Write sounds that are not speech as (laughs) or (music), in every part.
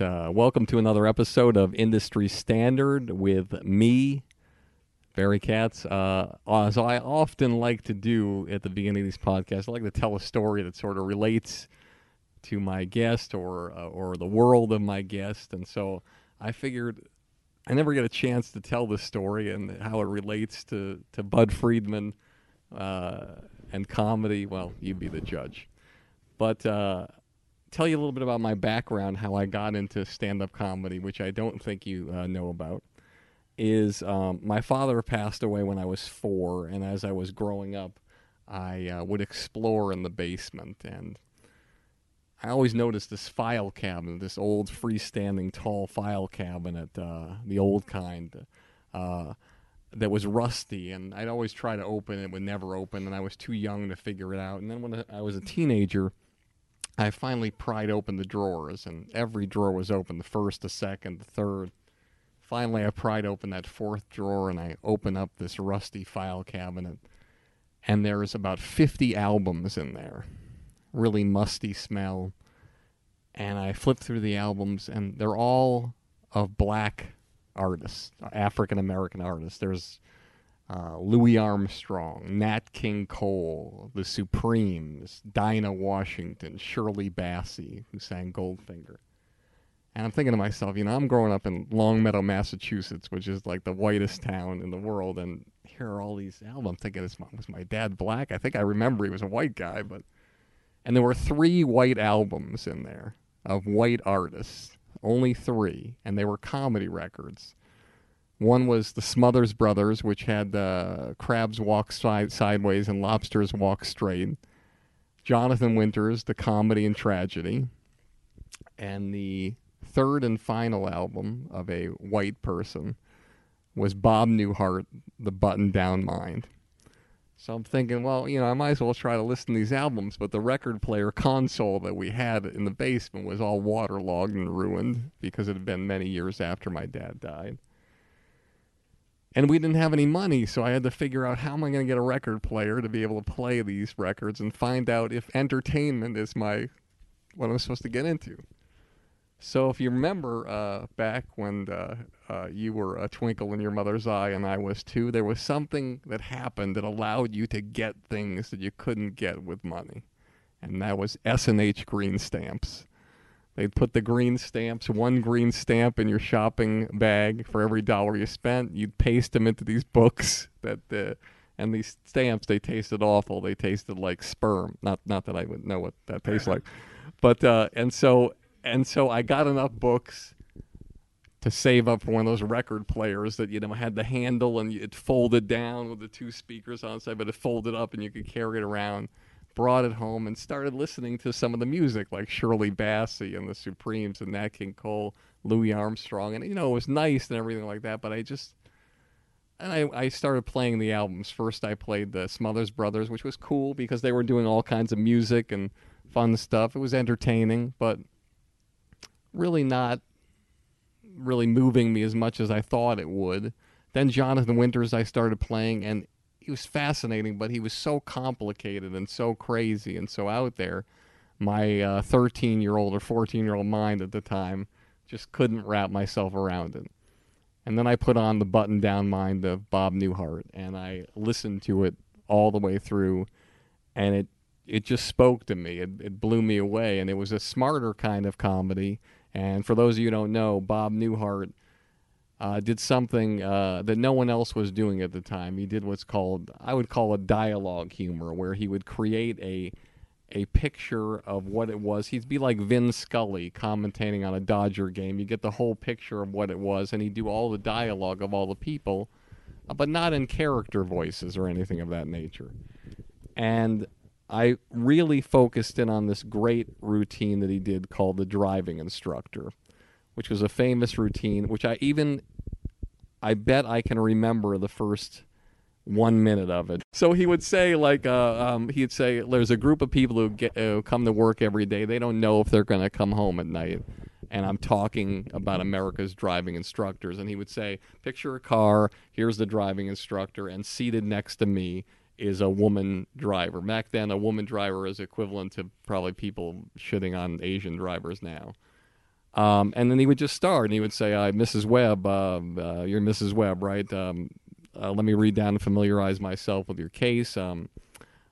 Right. Uh, welcome to another episode of Industry Standard with me, Barry Katz. Uh, as I often like to do at the beginning of these podcasts, I like to tell a story that sort of relates to my guest or uh, or the world of my guest, and so I figured I never get a chance to tell this story and how it relates to to Bud Friedman uh, and comedy. Well, you be the judge, but. Tell you a little bit about my background, how I got into stand up comedy, which I don't think you uh, know about. Is um, my father passed away when I was four, and as I was growing up, I uh, would explore in the basement. And I always noticed this file cabinet, this old freestanding tall file cabinet, uh, the old kind. Uh, that was rusty, and I'd always try to open it, would never open, and I was too young to figure it out. And then when I was a teenager, I finally pried open the drawers, and every drawer was open the first, the second, the third. Finally, I pried open that fourth drawer, and I open up this rusty file cabinet, and there's about 50 albums in there. Really musty smell. And I flip through the albums, and they're all of black artists, African American artists. There's uh, Louis Armstrong, Nat King Cole, The Supremes, Dinah Washington, Shirley Bassey, who sang Goldfinger. And I'm thinking to myself, you know, I'm growing up in Longmeadow, Massachusetts, which is like the whitest town in the world, and here are all these albums. I'm thinking, is my, was my dad black? I think I remember he was a white guy, but. And there were three white albums in there of white artists, only three, and they were comedy records. One was the Smothers Brothers, which had uh, crabs walk side- sideways and lobsters walk straight. Jonathan Winters, the comedy and tragedy. And the third and final album of a white person was Bob Newhart, The Button Down Mind. So I'm thinking, well, you know, I might as well try to listen to these albums, but the record player console that we had in the basement was all waterlogged and ruined because it had been many years after my dad died and we didn't have any money so i had to figure out how am i going to get a record player to be able to play these records and find out if entertainment is my what i'm supposed to get into. So if you remember uh, back when uh, uh, you were a twinkle in your mother's eye and i was too there was something that happened that allowed you to get things that you couldn't get with money. And that was s&h green stamps They'd put the green stamps, one green stamp in your shopping bag for every dollar you spent. You'd paste them into these books (laughs) that the and these stamps they tasted awful. They tasted like sperm. Not not that I would know what that tastes like, (laughs) but uh, and so and so I got enough books to save up for one of those record players that you know had the handle and it folded down with the two speakers on the side, but it folded up and you could carry it around. Brought it home and started listening to some of the music like Shirley Bassey and the Supremes and Nat King Cole, Louis Armstrong, and you know it was nice and everything like that. But I just and I, I started playing the albums. First, I played the Smothers Brothers, which was cool because they were doing all kinds of music and fun stuff. It was entertaining, but really not really moving me as much as I thought it would. Then Jonathan Winters, I started playing, and he was fascinating, but he was so complicated and so crazy and so out there. My 13 uh, year old or 14 year old mind at the time just couldn't wrap myself around it. And then I put on the button down mind of Bob Newhart, and I listened to it all the way through, and it it just spoke to me. It, it blew me away, and it was a smarter kind of comedy. And for those of you who don't know, Bob Newhart uh, did something uh, that no one else was doing at the time. He did what's called, I would call a dialogue humor, where he would create a a picture of what it was. He'd be like Vin Scully commentating on a Dodger game. You get the whole picture of what it was, and he'd do all the dialogue of all the people, uh, but not in character voices or anything of that nature. And I really focused in on this great routine that he did called the driving instructor, which was a famous routine, which I even, I bet I can remember the first one minute of it. So he would say, like, uh, um, he'd say, there's a group of people who get uh, come to work every day. They don't know if they're going to come home at night. And I'm talking about America's driving instructors. And he would say, picture a car. Here's the driving instructor, and seated next to me is a woman driver. Back then, a woman driver is equivalent to probably people shitting on Asian drivers now. Um, and then he would just start, and he would say, uh, "Mrs. Webb, uh, uh, you're Mrs. Webb, right? Um, uh, let me read down and familiarize myself with your case. Um,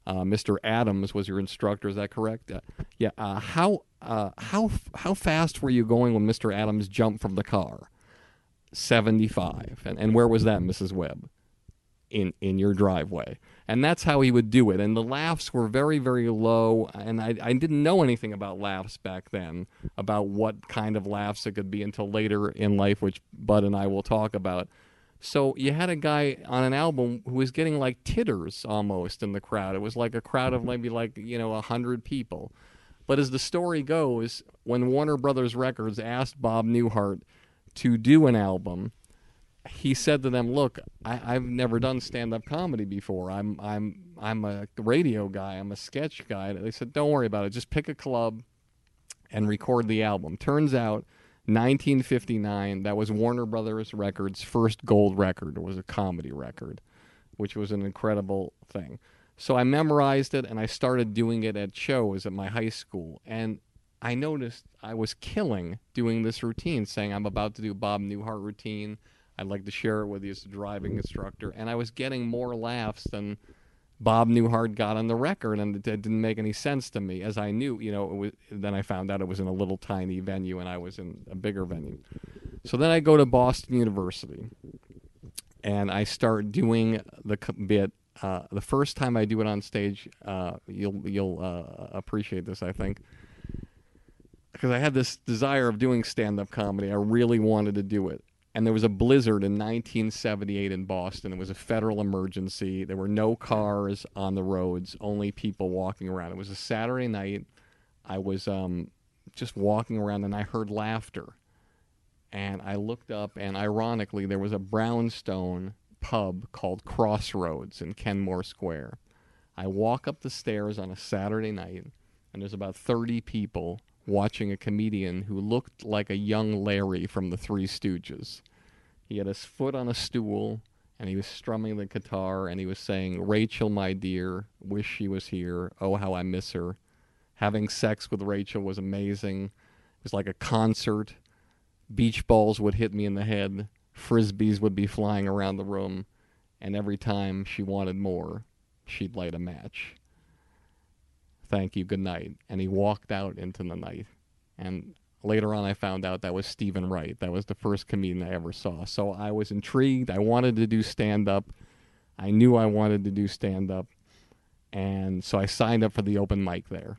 uh, Mr. Adams was your instructor. Is that correct? Uh, yeah. How how how fast were you going when Mr. Adams jumped from the car? Seventy-five. And and where was that, Mrs. Webb? In in your driveway. And that's how he would do it. And the laughs were very very low. And I I didn't know anything about laughs back then, about what kind of laughs it could be until later in life, which Bud and I will talk about. So you had a guy on an album who was getting like titters almost in the crowd. It was like a crowd of maybe like, you know, a hundred people. But as the story goes, when Warner Brothers Records asked Bob Newhart to do an album, he said to them, "Look, I, have never done stand-up comedy before. I'm I'm I'm a radio guy. I'm a sketch guy." They said, "Don't worry about it. Just pick a club and record the album." Turns out 1959, that was Warner Brothers Records' first gold record. It was a comedy record, which was an incredible thing. So I memorized it and I started doing it at shows at my high school. And I noticed I was killing doing this routine, saying I'm about to do Bob Newhart routine. I'd like to share it with you as a driving instructor. And I was getting more laughs than Bob Newhart got on the record, and it didn't make any sense to me. As I knew, you know, was, then I found out it was in a little tiny venue, and I was in a bigger venue. So then I go to Boston University, and I start doing the bit. Uh, the first time I do it on stage, uh, you'll you'll uh, appreciate this, I think, because I had this desire of doing stand-up comedy. I really wanted to do it, and there was a blizzard in 1978 in Boston. It was a federal emergency. There were no cars on the roads, only people walking around. It was a Saturday night. I was um, just walking around and I heard laughter. And I looked up, and ironically, there was a brownstone pub called Crossroads in Kenmore Square. I walk up the stairs on a Saturday night, and there's about 30 people watching a comedian who looked like a young Larry from the Three Stooges. He had his foot on a stool and he was strumming the guitar and he was saying, Rachel, my dear, wish she was here. Oh, how I miss her. Having sex with Rachel was amazing. It was like a concert. Beach balls would hit me in the head, frisbees would be flying around the room, and every time she wanted more, she'd light a match thank you, good night. And he walked out into the night. And later on, I found out that was Steven Wright. That was the first comedian I ever saw. So I was intrigued. I wanted to do stand up. I knew I wanted to do stand up. And so I signed up for the open mic there.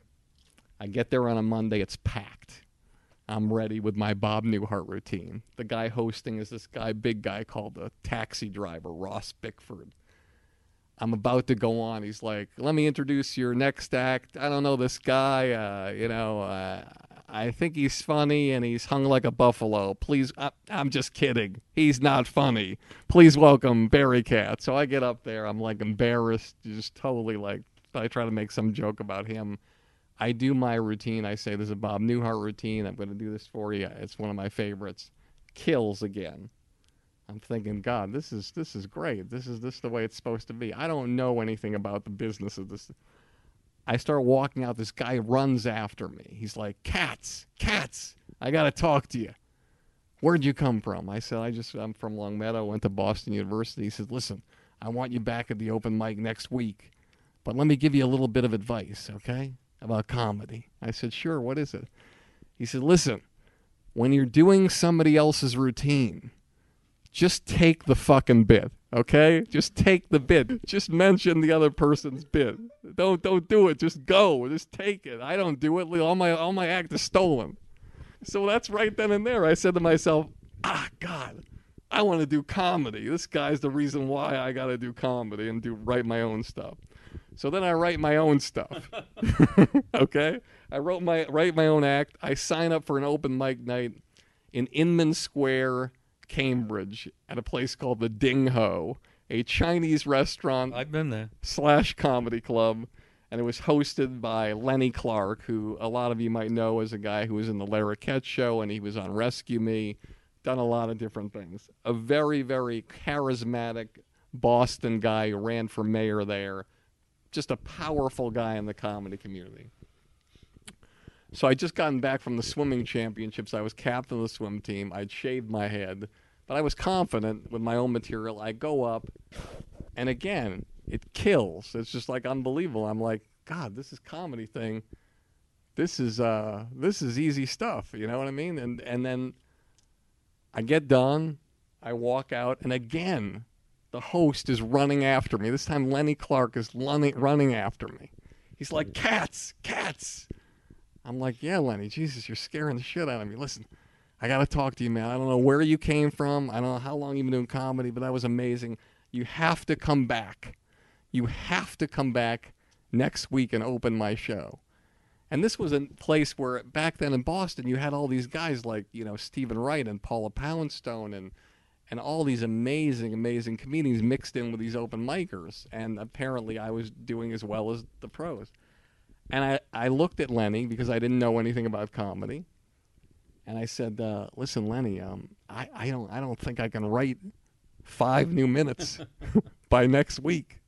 I get there on a Monday, it's packed. I'm ready with my Bob Newhart routine. The guy hosting is this guy, big guy called the taxi driver, Ross Bickford. I'm about to go on. He's like, "Let me introduce your next act. I don't know this guy. Uh, you know, uh, I think he's funny and he's hung like a buffalo. Please, I, I'm just kidding. He's not funny. Please welcome Barry Cat." So I get up there. I'm like embarrassed, just totally like. I try to make some joke about him. I do my routine. I say, "This is a Bob Newhart routine. I'm going to do this for you. It's one of my favorites." Kills again. I'm thinking, God, this is this is great. This is this is the way it's supposed to be. I don't know anything about the business of this. I start walking out. This guy runs after me. He's like, "Katz, Katz! I gotta talk to you." Where'd you come from? I said, "I just I'm from Longmeadow. Went to Boston University." He said, "Listen, I want you back at the open mic next week, but let me give you a little bit of advice, okay, about comedy." I said, "Sure. What is it?" He said, "Listen, when you're doing somebody else's routine." Just take the fucking bit, okay? Just take the bit. Just mention the other person's bit. Don't don't do it. Just go. Just take it. I don't do it. All my all my act is stolen. So that's right then and there. I said to myself, ah, God, I want to do comedy. This guy's the reason why I got to do comedy and do write my own stuff. So then I write my own stuff. (laughs) okay, I wrote my write my own act. I sign up for an open mic night in Inman Square. Cambridge at a place called the Ding Ho, a Chinese restaurant I've been there. slash comedy club. And it was hosted by Lenny Clarke, who a lot of you might know as a guy who was in the Larroquette show and he was on Rescue Me, done a lot of different things. A very, very charismatic Boston guy who ran for mayor there. Just a powerful guy in the comedy community. So I just gotten back from the swimming championships. I was captain of the swim team. I'd shaved my head, but I was confident with my own material. I go up, and again, it kills. It's just like unbelievable. I'm like, God, this is comedy thing. This is uh, this is easy stuff. You know what I mean? And and then I get done. I walk out, and again, the host is running after me. This time, Lenny Clarke is running running after me. He's like, "Katz, Katz." I'm like, yeah, Lenny, Jesus, you're scaring the shit out of me. Listen, I got to talk to you, man. I don't know where you came from. I don't know how long you've been doing comedy, but that was amazing. You have to come back. You have to come back next week and open my show. And this was a place where back then in Boston, you had all these guys like, you know, Steven Wright and Paula Poundstone and and all these amazing, amazing comedians mixed in with these open micers. And apparently I was doing as well as the pros. And I, I looked at Lenny because I didn't know anything about comedy. And I said, uh, listen, Lenny, um, I, I, don't, I don't think I can write five new minutes (laughs) by next week.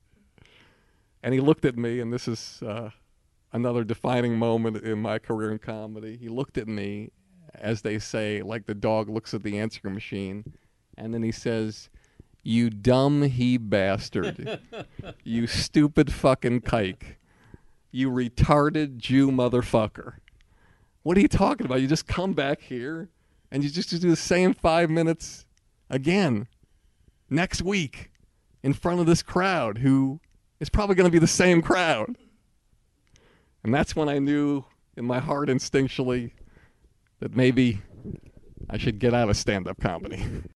And he looked at me, and this is uh, another defining moment in my career in comedy. He looked at me, as they say, like the dog looks at the answering machine, and then he says, You dumb he bastard. you stupid fucking kike you retarded Jew motherfucker. What are you talking about? You just come back here and you just, just do the same five minutes again next week in front of this crowd who is probably going to be the same crowd. And that's when I knew in my heart instinctually that maybe I should get out of stand up comedy. (laughs)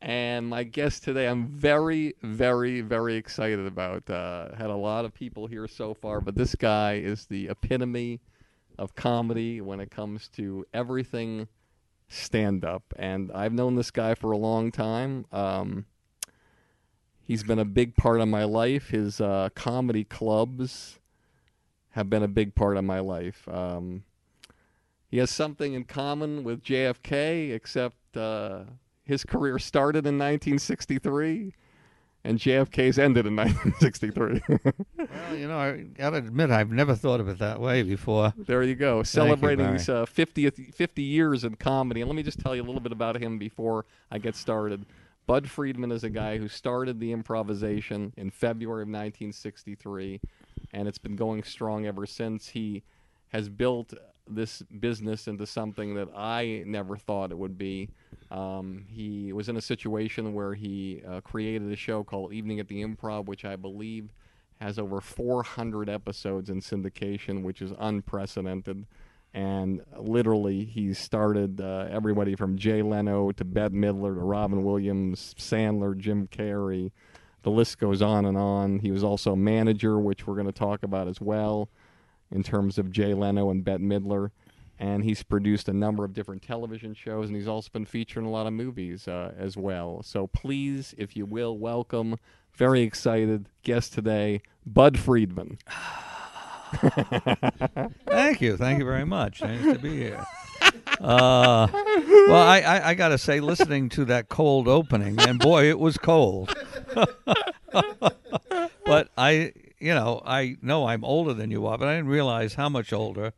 And my guest today, I'm very, very, very excited about. Uh, had a lot of people here so far, but this guy is the epitome of comedy when it comes to everything stand up. And I've known this guy for a long time. Um, he's been a big part of my life. His uh, comedy clubs have been a big part of my life. Um, he has something in common with JFK, except uh, his career started in 1963 and JFK's ended in (laughs) 1963. Well, you know, I gotta admit, I've never thought of it that way before. there you go, celebrating his uh, 50th 50 years in comedy. And let me just tell you a little bit about him before I get started. Bud Friedman is a guy who started the improvisation in February of 1963, and it's been going strong ever since. He has built this business into something that I never thought it would be. Um, he was in a situation where he uh, created a show called Evening at the Improv, which I believe has over 400 episodes in syndication, which is unprecedented. And literally, he started uh, everybody from Jay Leno to Bette Midler to Robin Williams, Sandler, Jim Carrey. The list goes on and on. He was also a manager, which we're going to talk about as well in terms of Jay Leno and Bette Midler. And he's produced a number of different television shows, and he's also been featured in a lot of movies uh, as well. So please, if you will, welcome, very excited guest today, Bud Friedman. (laughs) Thank you, thank you very much. Nice to be here. (laughs) Uh, well, I, I, I got to say, listening to that cold opening, and boy, it was cold. (laughs) but I, you know, I know I'm older than you are, but I didn't realize how much older.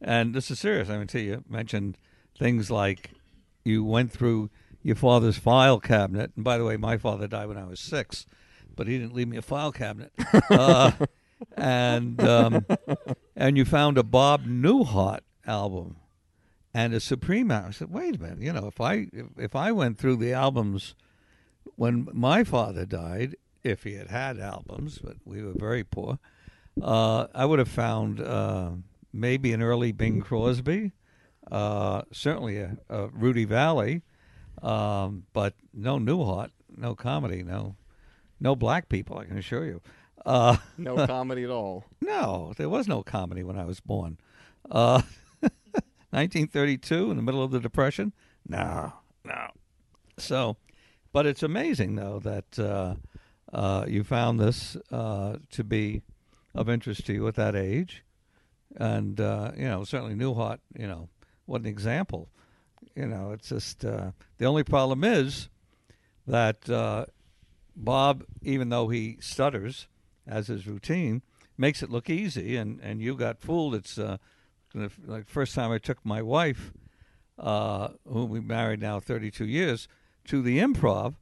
And this is serious. I mean, to you mentioned things like you went through your father's file cabinet. And by the way, my father died when I was six, but he didn't leave me a file cabinet. Uh, (laughs) and um, and you found a Bob Newhart album and a Supreme album. I said, wait a minute, you know, if I if, if I went through the albums when my father died, if he had had albums, but we were very poor, uh, I would have found uh, maybe an early Bing Crosby, uh, certainly a, a Rudy Vallee, um, but no Newhart, no comedy, no no black people. I can assure you. Uh, (laughs) No comedy at all. (laughs) no, there was no comedy when I was born. Uh, (laughs) 1932, in the middle of the Depression? No, no. So, but it's amazing, though, that uh, uh, you found this uh, to be of interest to you at that age. And, uh, you know, certainly Newhart, you know, what an example. You know, it's just uh, the only problem is that uh, Bob, even though he stutters, as his routine, makes it look easy, and, and you got fooled. It's uh, like first time I took my wife, uh, whom we married now 32 years, to the improv.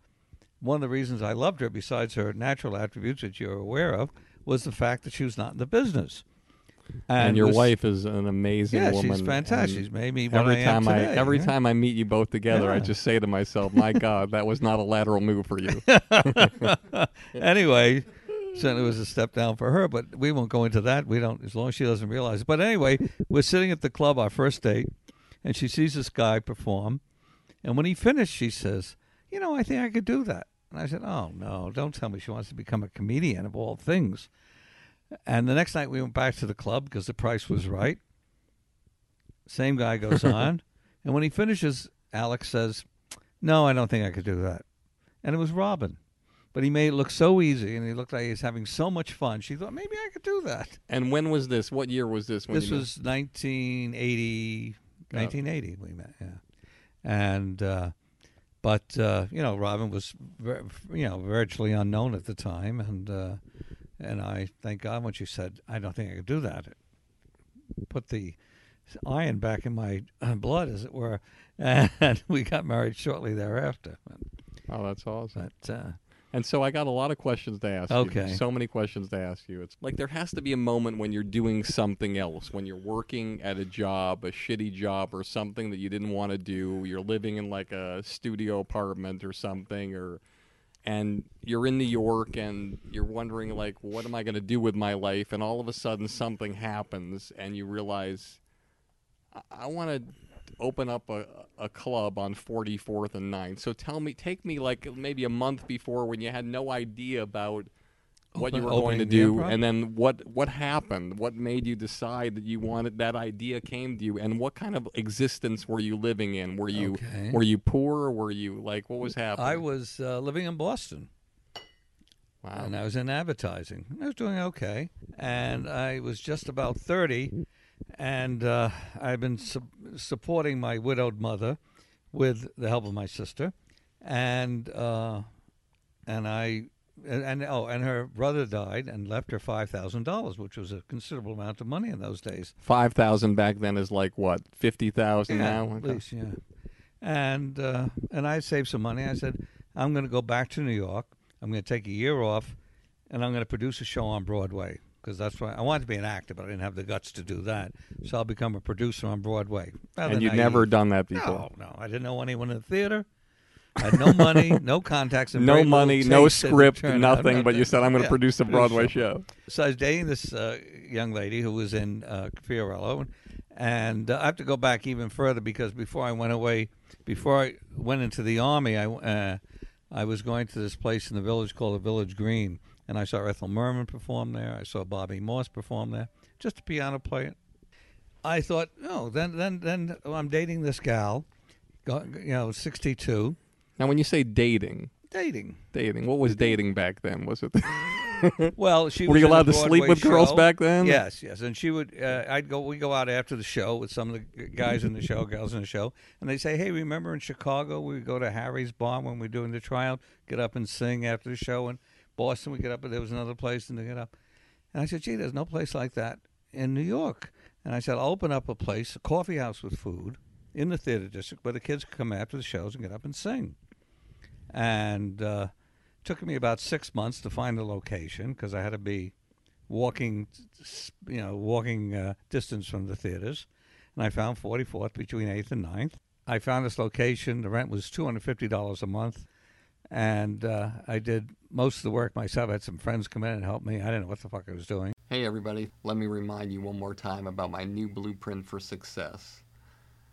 One of the reasons I loved her, besides her natural attributes that you're aware of, was the fact that she was not in the business. And, your was- wife is an amazing yeah, woman. she's fantastic. and She's made me what Every I time I every yeah. time I meet you both together, I just say to myself, "My God, that was not a lateral move for you." (laughs) anyway, certainly was a step down for her, but we won't go into that. We don't, as long as she doesn't realize. it. But anyway, we're sitting at the club, our first date, and she sees this guy perform. And when he finished, she says, You know, I think I could do that. And I said, Oh, no, don't tell me she wants to become a comedian of all things. And the next night we went back to the club because the price was right. Same guy goes (laughs) on. and when he finishes, Alix says, No, I don't think I could do that. And it was Robin but he made it look so easy, and he looked like he was having so much fun. She thought maybe I could do that. and when was this? What year was this? When this you met? was 1980, 1980 we met, yeah. And uh, but uh, you know, Robin was ver- you know virtually unknown at the time, and uh, and I thank God when she said, "I don't think I could do that." It put the iron back in my uh, blood, as it were, (laughs) and we got married shortly thereafter. Oh, that's awesome. But uh, And so I got a lot of questions to ask you. Okay. So many questions to ask you. It's like there has to be a moment when you're doing something else, when you're working at a job, a shitty job or something that you didn't want to do. You're living in like a studio apartment or something or and you're in New York and you're wondering like what am I going to do with my life and all of a sudden something happens and you realize I, I want to open up a, a club on 44th and 9th. So tell me, take me like maybe a month before when you had no idea about what you were going to do, and then what what happened? What made you decide that you wanted that idea came to you, and what kind of existence were you living in? Were you Okay. were you poor? Or were you like what was happening? I was uh, living in Boston. wow. and I was in advertising. I was doing okay, and I was just about thirty, and uh, I've been su- supporting my widowed mother with the help of my sister, and uh, and I. And, and oh, and her brother died and left her five thousand dollars, which was a considerable amount of money in those days. Five thousand back then is like what fifty thousand Yeah, now. at least, yeah. And uh, and I saved some money. I said, I'm going to go back to New York. I'm going to take a year off, and I'm going to produce a show on Broadway because that's why I wanted to be an actor, but I didn't have the guts to do that. So I'll become a producer on Broadway. Rather and you'd naive. never done that before. No, no, I didn't know anyone in the theater. I had no money, no contacts, and No money, no and script, nothing. But you said I'm going to Yeah, produce a Broadway show. so I was dating this uh, young lady who was in uh, Fiorello, and uh, I have to go back even further because before I went away, before I went into the army, I uh, I was going to this place in the village called the Village Green, and I saw Ethel Merman perform there. I saw Bobby Morse perform there, just a piano player. I thought, no, then then then I'm dating this gal, you know, 62, Now, when you say dating, dating. dating, what was dating back then? Was it? (laughs) Well, she Were you allowed to sleep with girls back then? Yes, yes. And she would. Uh, I'd go. We go out after the show with some of the guys in the show, girls in the show, and they say, "Hey, remember in Chicago we would go to Harry's Bar when we were doing the trial, get up and sing after the show, and Boston we get up, and there was another place, and they get up." And I said, "Gee, there's no place like that in New York." And I said, "I'll open up a place, a coffee house with food." In the theater district, where the kids could come after the shows and get up and sing. And uh, took me about six months to find the location because I had to be walking, you know, walking uh, distance from the theaters. And I found 44th between 8th and 9th. I found this location. The rent was $250 a month. And uh, I did most of the work myself. I had some friends come in and help me. I didn't know what the fuck I was doing. Hey, everybody, let me remind you one more time about my new blueprint for success.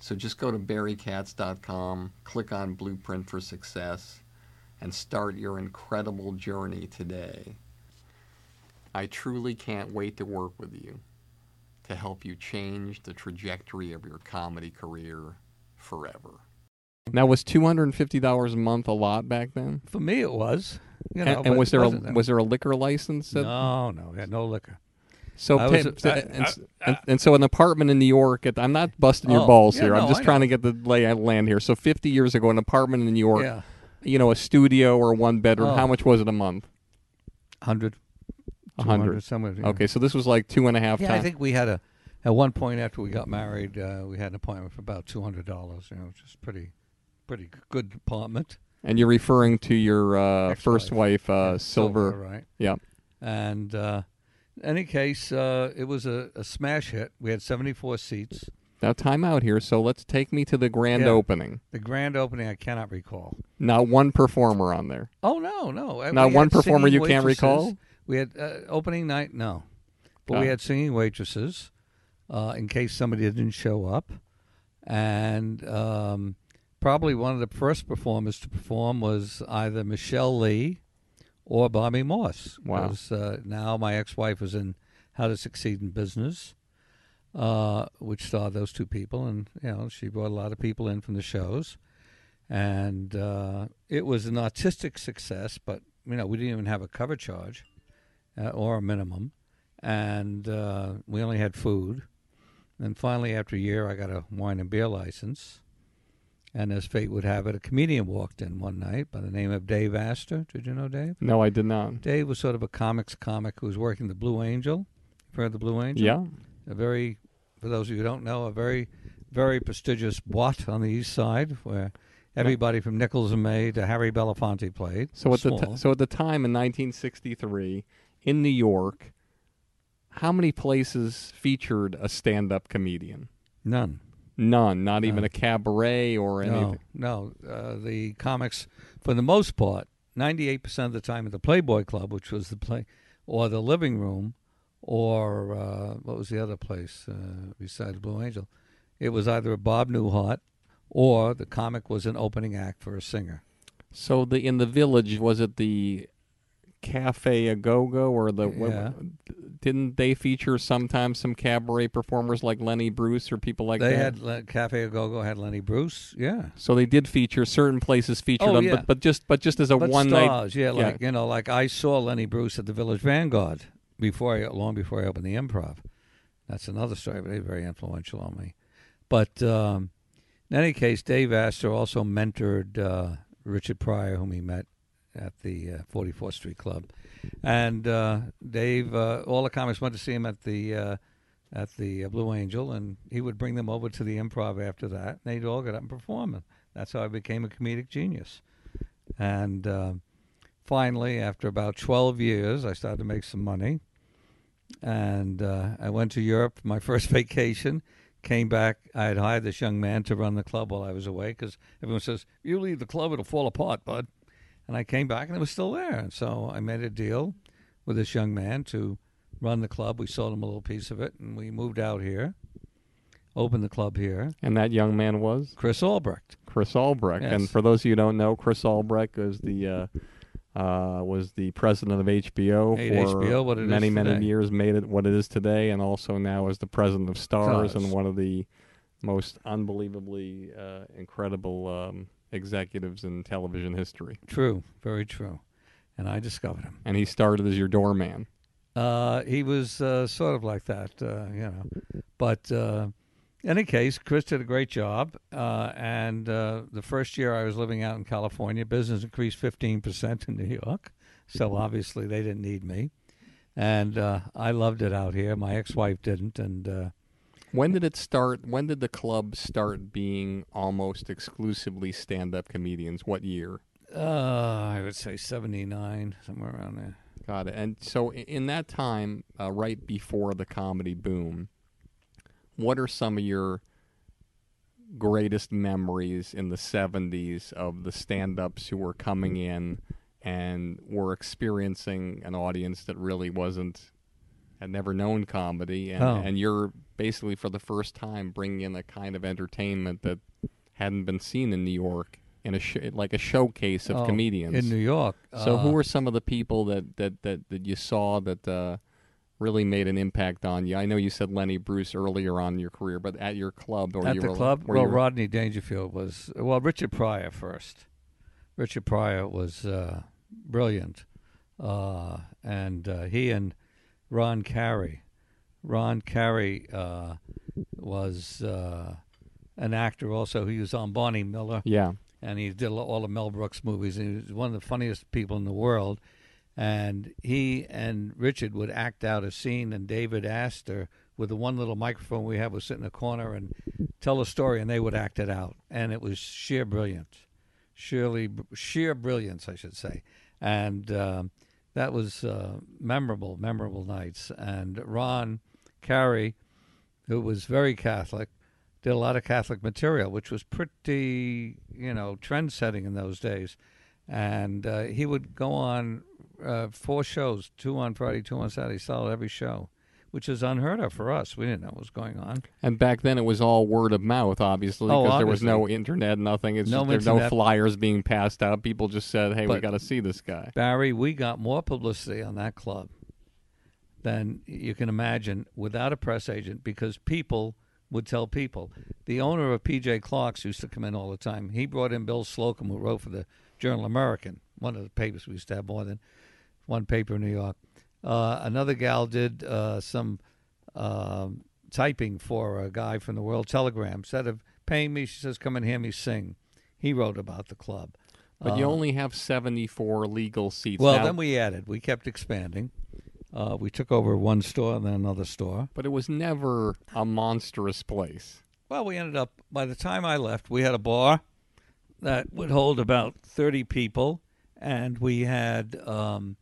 So just go to barrykatz.com, click on Blueprint for Success, and start your incredible journey today. I truly can't wait to work with you to help you change the trajectory of your comedy career forever. Now, was two hundred and fifty dollars a month a lot back then? For me, it was. You know, and, and was there a, wasn't then. was there a liquor license? that- No, no, we had no liquor. So, was ta- a- so- I- and, and, and so an apartment in New York. At, I'm not busting your Oh, balls yeah, here. I'm just I trying to get the lay of land here. So 50 years ago, an apartment in New York. Yeah, You know, a studio or one bedroom. Oh. How much was it a month? hundred. A hundred. somewhere. yeah. Okay, so this was like two and a half Yeah, I think we had a. At one point after we got married, uh, we had an appointment for about two hundred dollars. You know, which is pretty, pretty good apartment. and you're referring to your uh, first wife, uh, Yeah, Silver. right? Yeah. And uh, any case, uh, it was a, a smash hit. We had seventy four seats. Now, time out here. So let's take me to the grand Yeah. opening. The grand opening, I cannot recall. Not one performer on there. Oh no, no. Uh, Not we one performer you can't recall? We had uh, opening night, no, but we Oh. had singing waitresses uh, in case somebody didn't show up, and um, probably one of the first performers to perform was either Michelle Lee or Bobby Morse. Wow. Uh, now my ex-wife was in How to Succeed in Business, uh, which saw those two people, and you know she brought a lot of people in from the shows. and uh, it was an artistic success. But you know, we didn't even have a cover charge uh, or a minimum, and uh, we only had food. And finally, after a year, I got a wine and beer license. And as fate would have it, a comedian walked in one night by the name of Dave Astor. Did you know Dave? No, I did not. Dave was sort of a comics comic who was working the Blue Angel. You've heard of the Blue Angel? Yeah. A very, for those of you who don't know, a very, very prestigious boîte on the East Side where everybody from Nichols and May to Harry Belafonte played. So at the t- so at the time in 1963 in New York, how many places featured a stand-up comedian? None. None, not even a cabaret or No, anything. no. Uh, the comics, for the most part, 98% of the time at the Playboy Club, which was the play, or the living room, or uh, what was the other place uh, besides Blue Angel? It was either a Bob Newhart or the comic was an opening act for a singer. So the in the village was it the Cafe a Go Go or the what- didn't they feature sometimes some cabaret performers like Lenny Bruce or people like they that? They had Cafe A Go Go had Lenny Bruce, yeah. so they did feature certain places featured Oh, them, yeah. but but just but just as a But one stars, night yeah, like you know, like I saw Lenny Bruce at the Village Vanguard before I, long before I opened the Improv. That's another story, but he's very influential on me. But um, in any case, Dave Astor also mentored uh, Richard Pryor, whom he met at the uh, 44th Street Club, and uh, Dave. Uh, all the comics went to see him at the uh, at the uh, Blue Angel, and he would bring them over to the Improv after that, and they'd all get up and perform. And that's how I became a comedic genius. And uh, finally, after about 12 years, I started to make some money. And I went to Europe for my (laughs) first vacation. Came back. I had hired this young man to run the club while I was away because everyone says, You leave the club, it'll fall apart, bud. And I came back and it was still there. And so I made a deal with this young man to run the club. We sold him a little piece of it and we moved out here, opened the club here. and that young man was Chris Albrecht. Chris Albrecht. Yes. And for those of you who don't know, Chris Albrecht was the uh, uh, was the president of HBO Made for HBO is many many years, made it what it is today, and also now is the president of Starz, Starz. and one of the most unbelievably uh, incredible um, executives in television history. True, very true. And I discovered him. And he started as your doorman. Uh, he was uh, sort of like that, uh, you know. But uh, in any case, Chris did a great job. Uh, and uh, the first year I was living out in California, business increased 15% in New York. So obviously they didn't need me. And uh, I loved it out here. My ex wife didn't. And uh, When did it start? When did the club start being almost exclusively stand-up comedians? What year? uh, I would say 79, somewhere around there. Got it. And so, in that time, uh, right before the comedy boom, what are some of your greatest memories in the 70s of the stand ups who were coming in and were experiencing an audience that really wasn't, had never known comedy? And, Oh. and you're basically, for the first time, bringing in a kind of entertainment that hadn't been seen in New York. In a sh- like a showcase of Oh, comedians In New York. so uh, who were some of the people that that that, that you saw that uh, really made an impact on you? I know you said Lenny Bruce earlier on in your career, but at your club or at you the were, club. Well, were- Rodney Dangerfield was well. Richard Pryor first. Richard Pryor was uh, brilliant, uh, and uh, he and Ron Carey. Ron Carey uh, was uh, an actor also. He was on Barney Miller yeah, and he did all the Mel Brooks movies. And he was one of the funniest people in the world. And he and Richard would act out a scene, and David Astor, with the one little microphone we had, would sit in the corner and tell a story, and they would act it out. And it was sheer brilliance, sheerly sheer brilliance, I should say. And um, that was uh, memorable, memorable nights. And Ron Carey, who was very Catholic, did a lot of Catholic material, which was pretty, you know, trend setting in those days. And uh, he would go on uh, four shows, two on Friday, two on Saturday, solid every show, which is unheard of for us. We didn't know what was going on. and back then it was all word of mouth, obviously, Oh, because there was no internet, nothing. It's No just, there's no flyers being passed out. People just said, "Hey, we got to see this guy." Barry, we got more publicity on that club than you can imagine without a press agent because people would tell people. The owner of PJ Clark's used to come in all the time. He brought in Bill Slocum, who wrote for the Journal American, one of the papers we used to have more than one paper in New York. Uh, another gal did uh, some um typing for a guy from the World Telegram. Instead of paying me, she says, "Come and hear me sing." He wrote about the club. But you only have 74 legal seats. Uh, Well, now, then we added. We kept expanding. Uh, we took over one store and then another store. But it was never a monstrous place. Well, we ended up, by the time I left, we had a bar that would hold about 30 people, and we had. Um,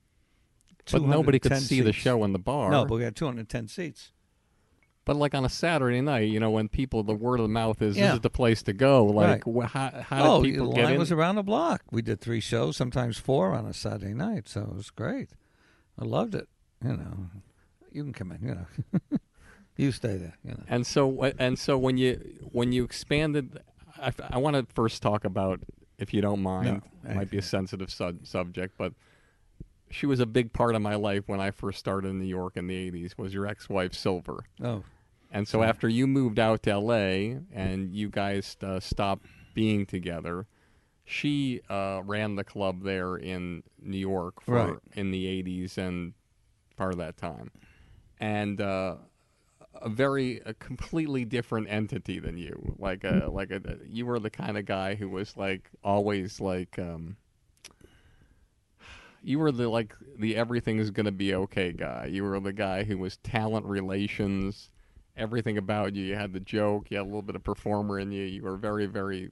But nobody could 210 see the show in the bar. No, but we had 210 seats. But like on a Saturday night, you know, when people, the word of the mouth is Yeah. this is the place to go. Like, Right. wh- how, how did oh, people the line in? was around the block. We did three shows, sometimes four on a Saturday night, so it was great. I loved it. You know, you can come in. You know, (laughs) you stay there. You know. And so, and so when you when you expanded, I, want to first talk about, if you don't mind, No, it might be a sensitive sub- subject, but she was a big part of my life when I first started in New York in the '80s. Was your ex-wife Silver? Oh, And so after you moved out to L.A. and you guys uh, stopped being together, she uh, ran the club there in New York for Right. in the '80s and part of that time, and uh, a very a completely different entity than you. Like a like a you were the kind of guy who was like always like. Um, you were the like the everything is gonna be okay guy. You were the guy who was talent relations, everything about you. You had the joke. You had a little bit of performer in you. You were very very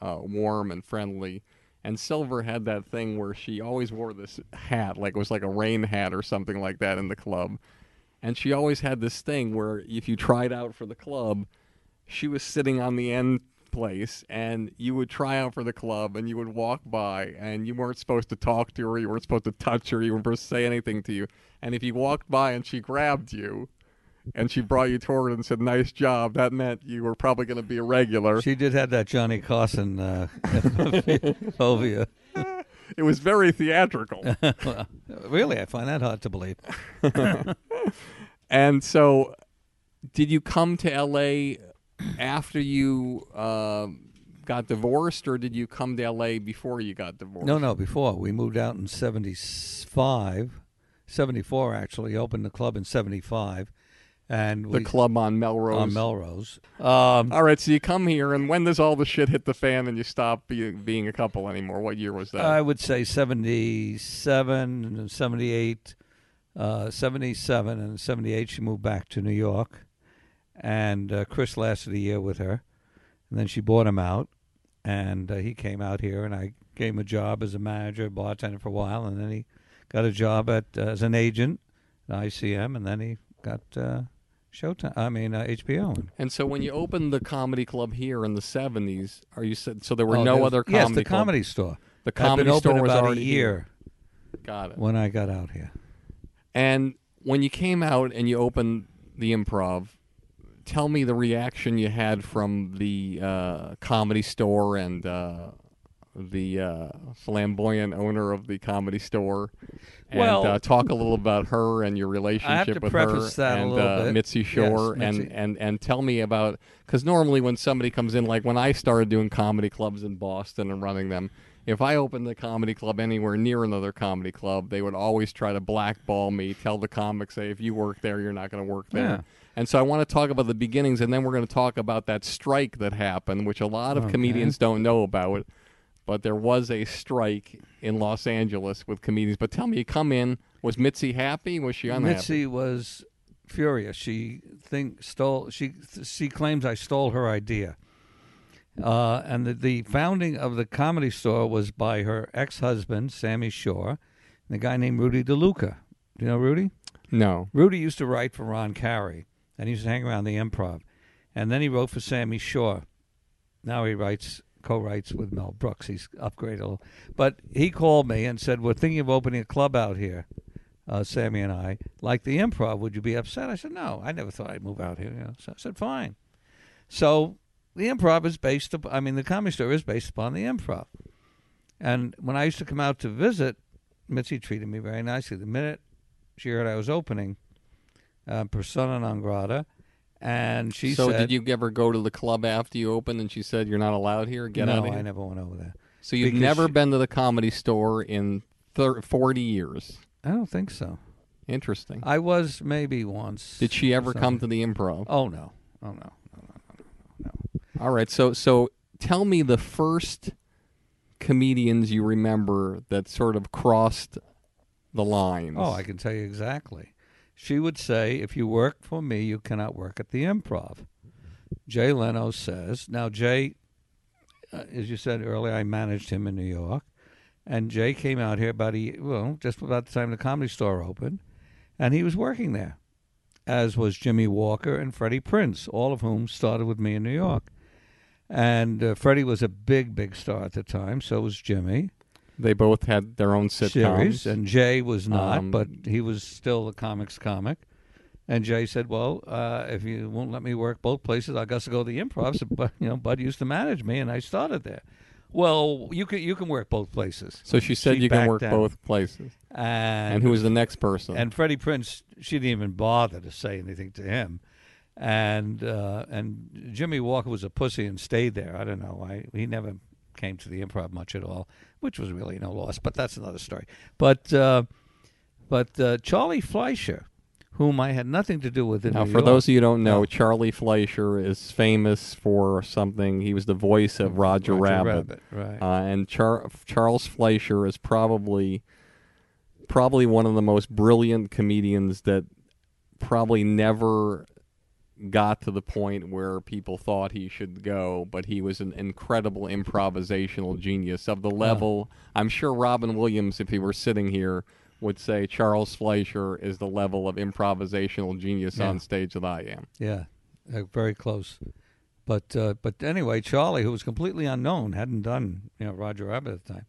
uh, warm and friendly. And Silver had that thing where she always wore this hat, like it was like a rain hat or something like that in the club. And she always had this thing where if you tried out for the club, she was sitting on the end place and you would try out for the club and you would walk by and you weren't supposed to talk to her, you weren't supposed to touch her, you weren't supposed to say anything to you. And if you walked by and she grabbed you and she brought you toward and said, Nice job, that meant you were probably going to be a regular. she did have that Johnny Carson uh, (laughs) phobia. (laughs) it was very theatrical. (laughs) Really, I find that hard to believe. And so, did you come to L.A. after you um got divorced, or did you come to L.A. before you got divorced? No, no, before. We moved out in 75, 74 actually, opened the club in 75. And The we, club on Melrose. on Melrose. Um, All right, so you come here, and when does all the shit hit the fan and you stop being, being a couple anymore? What year was that? I would say 77 and 78, uh, 77 and 78. She moved back to New York, and uh, Chris lasted a year with her, and then she bought him out, and uh, he came out here, and I gave him a job as a manager, bartender for a while, and then he got a job at uh, as an agent at ICM, and then he got uh, Showtime. I mean uh, HBO. and so when you opened the comedy club here in the '70s, are you said so? There were Oh, no there other comedy. Yes, the club- comedy store. The comedy store was about already a here. year Got it. when I got out here. And when you came out and you opened the improv, tell me the reaction you had from the uh, comedy store and uh, the uh, flamboyant owner of the comedy store. And Well- uh, talk a little about her and your relationship with her and uh. Mitzi Yes, Shore and, and and tell me about because normally when somebody comes in, like when I started doing comedy clubs in Boston and running them, if I opened a comedy club anywhere near another comedy club, they would always try to blackball me, tell the comics, say, if you work there, you're not going to work there. Yeah. And so I want to talk about the beginnings, and then we're going to talk about that strike that happened, which a lot of Okay. comedians don't know about. But there was a strike in Los Angeles with comedians. But tell me, you come in, was Mitzi happy? Was she unhappy? Mitzi was furious. She think stole. She she claims I stole her idea. Uh, and the, the founding of the comedy store was by her ex-husband Sammy Shore, and a guy named Rudy DeLuca. Do you know Rudy? No. Rudy used to write for Ron Carey, and he used to hang around the Improv, and then he wrote for Sammy Shore. Now he writes co-writes with Mel Brooks. He's upgraded a little, but he called me and said, "We're thinking of opening a club out here." uh, Sammy and I, like the improv, would you be upset? I said, no, I never thought I'd move out here. You know? So I said, fine. So the improv is based, up, I mean, the comedy store is based upon the improv. And when I used to come out to visit, Mitzi treated me very nicely. The minute she heard I was opening, uh, persona non grata, And she so said, did you ever go to the club after you opened and she said you're not allowed here? Get no, out of here. I never went over there. So you've because never she- been to the comedy store in thir- 40 years. I don't think so. Interesting. I was maybe once. Did she ever come to the improv? Oh no, oh no, no, no, no, no. All right. So so tell me the first comedians you remember that sort of crossed the lines. Oh, I can tell you exactly. She would say, "If you work for me, you cannot work at the Improv." Jay Leno says. Now, Jay, uh, as you said earlier, I managed him in New York, and Jay came out here about a well, just about the time the Comedy Store opened, and he was working there, as was Jimmie Walker and Freddie Prinze, all of whom started with me in New York. And uh, Freddie was a big, big star at the time. So was Jimmie They both had their own sitcoms. series, and Jay was not, Um, but he was still a comics comic. And Jay said, "Well, uh, if you won't let me work both places, I guess I'll go to the improv." So, (laughs) but you know, Bud used to manage me, and I started there. Well, you can you can work both places. so she said She you can work down. both places. And, And who was the next person? and Freddie Prinze, she didn't even bother to say anything to him. And uh, and Jimmie Walker was a pussy and stayed there. I don't know. I he never came to the improv much at all, which was really no loss. But that's another story. But uh, but uh, Charlie Fleischer, whom I had nothing to do with in now, New for York- those of you who don't know, No. Charlie Fleischer is famous for something. He was the voice of Roger, Rabbit. right? Uh, and Char- Charles Fleischer is probably probably one of the most brilliant comedians that probably never got to the point where people thought he should go, but he was an incredible improvisational genius of the level. I'm sure Robin Williams, if he were sitting here, would say Charles Fleischer is the level of improvisational genius Yeah. on stage that I am. Yeah, uh, very close. But uh, but anyway, Charlie, who was completely unknown, hadn't done you know Roger Rabbit at the time,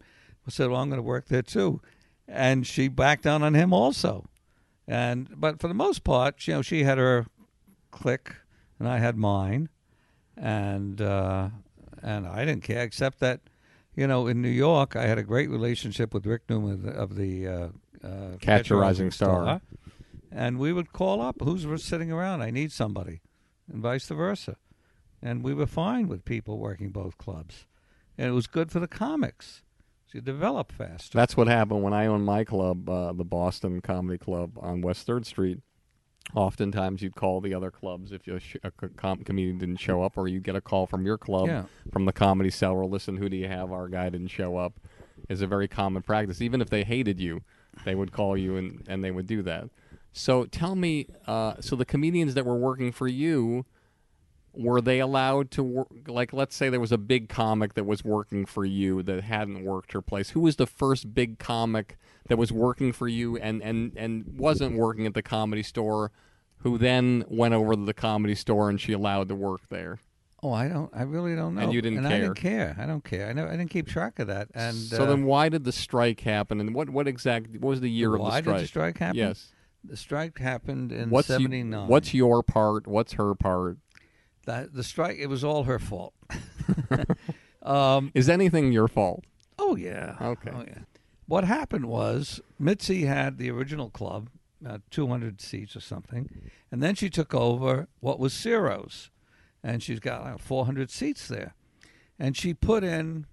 said, "Well, I'm going to work there too," and she backed down on him also. And but for the most part, you know, she had her clique, and I had mine, and uh, and I didn't care except that, you know, in New York, I had a great relationship with Rick Newman of the, uh, uh, Catch a Rising Star. and we would call up who's sitting around. I need somebody, and vice versa, and we were fine with people working both clubs, and it was good for the comics. So you develop faster. That's what happened when I owned my club, uh, the Boston Comedy Club on West Third Street. Oftentimes, you'd call the other clubs if a, sh- a com- comedian didn't show up, or you'd get a call from your club Yeah. from the comedy cell. Or listen, who do you have? Our guy didn't show up. Is a very common practice. Even if they hated you, they would call you and, and they would do that. So tell me, uh, so the comedians that were working for you, were they allowed to work like let's say there was a big comic that was working for you that hadn't worked her place who was the first big comic that was working for you and and and wasn't working at the comedy store who then went over to the comedy store and she allowed to work there oh, I don't. I really don't know. And you didn't I care. didn't care. I don't care. I never. I didn't keep track of that. And so uh, then why did the strike happen and what what exact what was the year why of the strike did the strike happen? yes the strike happened in what's you- '79. what's your part what's her part the, the strike? It was all her fault. (laughs) um, is anything your fault Oh yeah. Okay. Oh yeah. What happened was Mitzi had the original club, uh, 200 seats or something, and then she took over what was Ciro's, and she's got like, 400 seats there, and she put in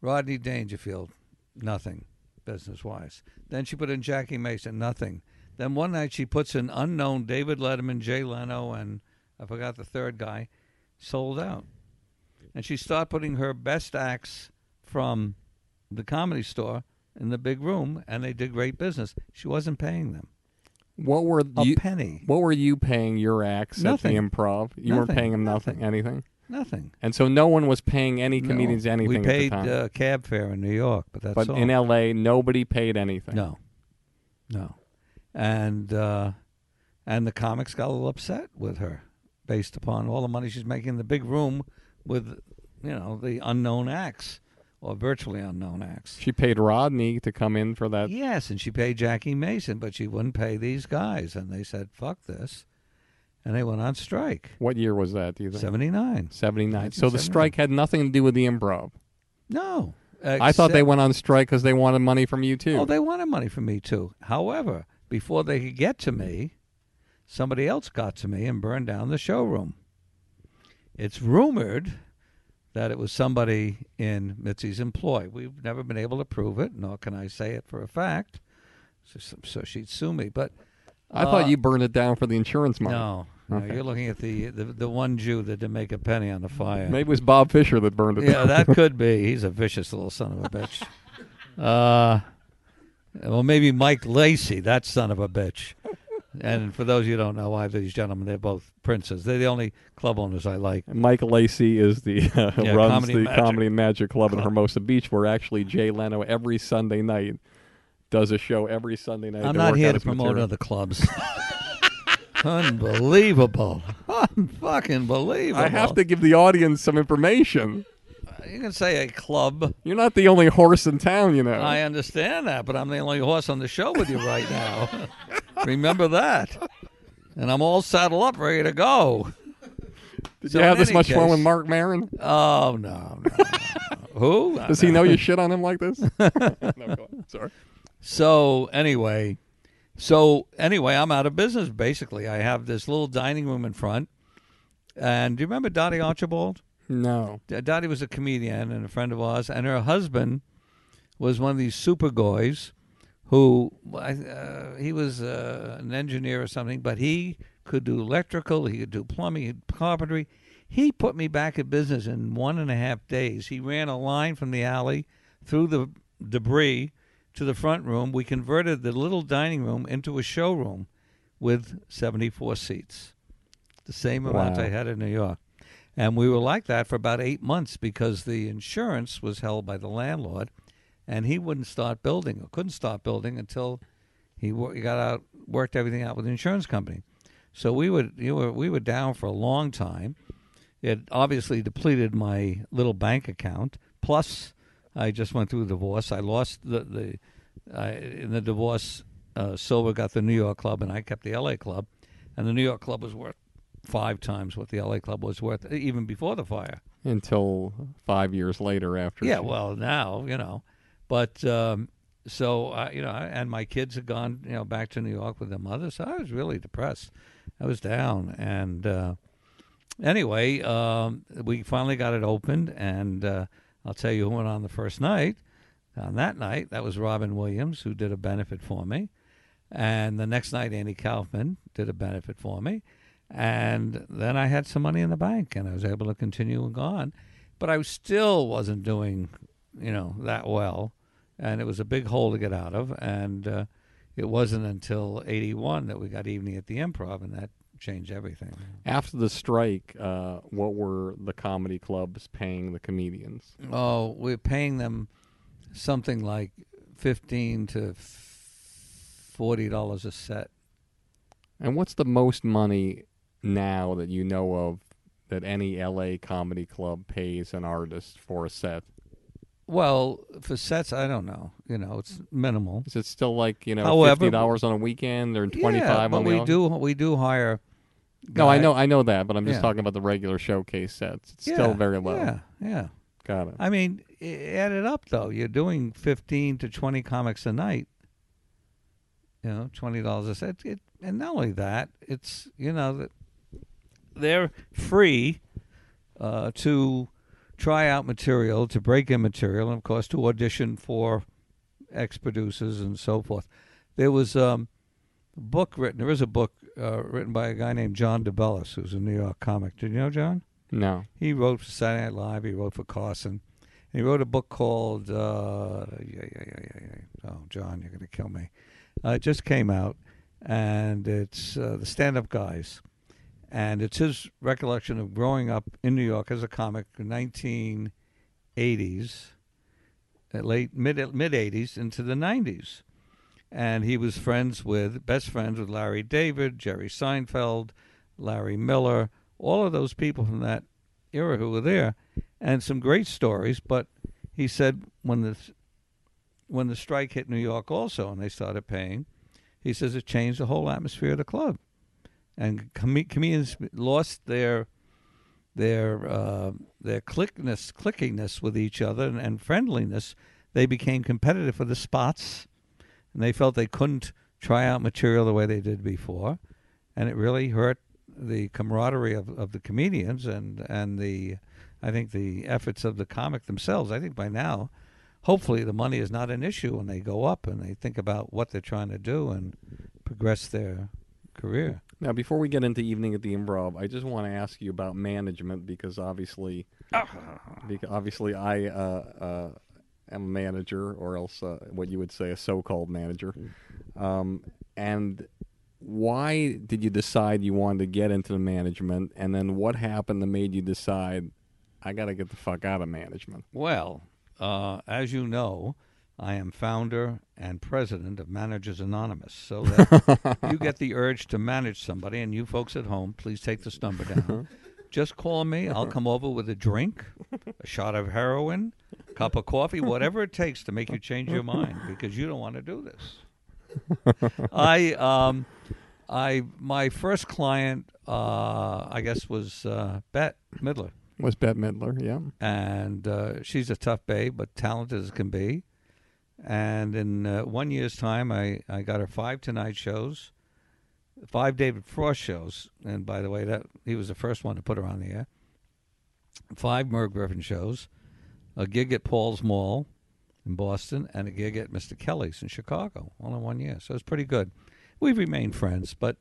Rodney Dangerfield, nothing, business wise. Then she put in Jackie Mason, nothing. Then one night she puts in unknown David Letterman, Jay Leno, and I forgot the third guy, sold out. And she started putting her best acts from the comedy store in the big room, and they did great business. She wasn't paying them what were a you penny, what were you paying your acts Nothing. at the improv you weren't paying them nothing, Nothing. anything nothing. And so no one was paying any No. comedians anything We paid at the time. uh, cab fare in New York, but that's but all. in L.A., nobody paid anything. no, no, and uh, and the comics got a little upset with her based upon all the money she's making in the big room with you know the unknown acts or virtually unknown acts. She paid Rodney to come in for that. Yes, and she paid Jackie Mason, but she wouldn't pay these guys, and they said, "Fuck this," and they went on strike. What year was that? Do you think? Seventy nine. 79. So the strike had nothing to do with the improv. No, I thought they went on strike because they wanted money from you too. Oh, they wanted money from me too. However, before they could get to me, somebody else got to me and burned down the showroom. It's rumored that it was somebody in Mitzi's employ. We've never been able to prove it, nor can I say it for a fact. So, so she'd sue me. But I thought Uh, you burned it down for the insurance money. no, no, Okay. you're looking at the, the the one Jew that didn't make a penny on the fire. Maybe it was Bob Fisher that burned it Yeah, down. that could (laughs) be. He's a vicious little son of a bitch. Uh, well, maybe Mike Lacey, that son of a bitch. And for those of you who don't know, either of these gentlemen, they're both princes. They're the only club owners I like. Mike Lacey is the uh, (laughs) Yeah, runs Comedy the Magic Comedy and Magic Club in Hermosa Beach, where actually Jay Leno every Sunday night does a show every Sunday night. I'm to not here to promote material. other clubs. (laughs) Unbelievable. Unfucking believable. I have to give the audience some information. Uh, you can say a club. You're not the only horse in town, you know. I understand that, but I'm the only horse on the show with you right now. (laughs) Remember that. And I'm all saddled up, ready to go. Did so you have this much fun with Marc Maron? Oh no, no, no. (laughs) Who? Does he know you shit on him like this? (laughs) no, go on. Sorry. So anyway, so anyway, I'm out of business. Basically, I have this little dining room in front. And do you remember Dottie Archibald? No. Dottie was a comedian and a friend of ours, and her husband was one of these super guys who uh, he was uh, an engineer or something, but he could do electrical, he could do plumbing, carpentry. He put me back in business in one and a half days. He ran a line from the alley through the debris to the front room. We converted the little dining room into a showroom with 74 seats, the same amount Wow. I had in New York. And we were like that for about eight months because the insurance was held by the landlord, and he wouldn't start building or couldn't start building until he, got out, worked everything out with the insurance company. So we would you were we were down for a long time. It obviously depleted my little bank account. Plus, I just went through a divorce. I lost the the I, in the divorce. Uh, Silver got the New York club, and I kept the L.A. club. And the New York club was worth five times what the L.A. club was worth, even before the fire. Until five years later after. Yeah, well, now you know, but um, so uh, you know, and my kids had gone, you know, back to New York with their mother. So I was really depressed. I was down, and uh, anyway, um, we finally got it opened, and uh, I'll tell you who went on the first night. On that night, that was Robin Williams, who did a benefit for me, and the next night, Andy Kaufman did a benefit for me, and then I had some money in the bank, and I was able to continue and go on but I still wasn't doing, you know, that well, and it was a big hole to get out of. And uh, it wasn't until '81 that we got Evening at the Improv, and that changed everything. After the strike, uh, what were the comedy clubs paying the comedians? Oh, we're paying them something like fifteen to forty dollars a set. And what's the most money now that you know of that any LA comedy club pays an artist for a set? Well, for sets, I don't know. You know, it's minimal. Is it still like you know However- fifty dollars on a weekend or twenty five? Yeah, but on the we do we do hire. No, I know, I know that, but I'm just Yeah. talking about the regular showcase sets. It's Yeah, still very low. Yeah, yeah. Got it. I mean, add it up though. You're doing fifteen to twenty comics a night. You know, twenty dollars a set. It, and not only that, it's you know that they're free uh, to try out material, to break in material, and of course to audition for ex producers and so forth. There was um, a book written. There is a book uh, written by a guy named John DeBellis, who's a New York comic. Did you know John? No. He wrote for Saturday Night Live. He wrote for Carson. He wrote a book called uh, yeah, yeah, yeah, yeah, yeah. Oh, John, you're gonna kill me. Uh, it just came out, and it's uh, the Stand Up Guys, and it's his recollection of growing up in New York as a comic in 1980s, uh, late mid mid 80s into the 90s, and he was friends with best friends with Larry David, Jerry Seinfeld, Larry Miller, all of those people from that era who were there, and some great stories. But he said when the when the strike hit New York also, and they started paying, he says it changed the whole atmosphere of the club, and com- comedians lost their their uh, their clickness, clickiness with each other, and, and friendliness. They became competitive for the spots, and they felt they couldn't try out material the way they did before. and it really hurt the camaraderie of, of the comedians and and the I think the efforts of the comic themselves. I think by now, hopefully, the money is not an issue when they go up and they think about what they're trying to do and progress their career. Now, before we get into Evening at the Improv, I just want to ask you about management because obviously, because obviously, I uh, uh, am a manager, or else uh, what you would say a so-called manager. Um, and why did you decide you wanted to get into the management? And then what happened that made you decide I got to get the fuck out of management? Well, uh, as you know, I am founder and president of Managers Anonymous. So (laughs) that you get the urge to manage somebody, and you folks at home, please take this number down. Just call me. I'll come over with a drink, a shot of heroin, a cup of coffee, whatever it takes to make you change your mind because you don't want to do this. (laughs) I um, I my first client, uh, I guess, was uh, Bette Midler Was Bette Midler? Yeah. and uh, she's a tough babe, but talented as can be. And in uh, one year's time, I, I got her five Tonight shows, five David Frost shows, and by the way, that he was the first one to put her on the air. Five Merv Griffin shows, a gig at Paul's Mall in Boston, and a gig at Mr. Kelly's in Chicago, all in one year. So it's pretty good. We've remained friends, but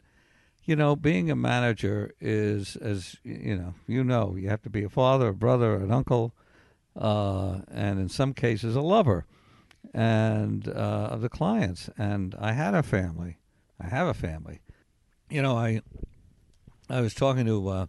you know, being a manager is, as you know, you know, you have to be a father, a brother, an uncle, uh, and in some cases, a lover, and uh, of the clients. And I had a family. I have a family. You know, I I was talking to uh,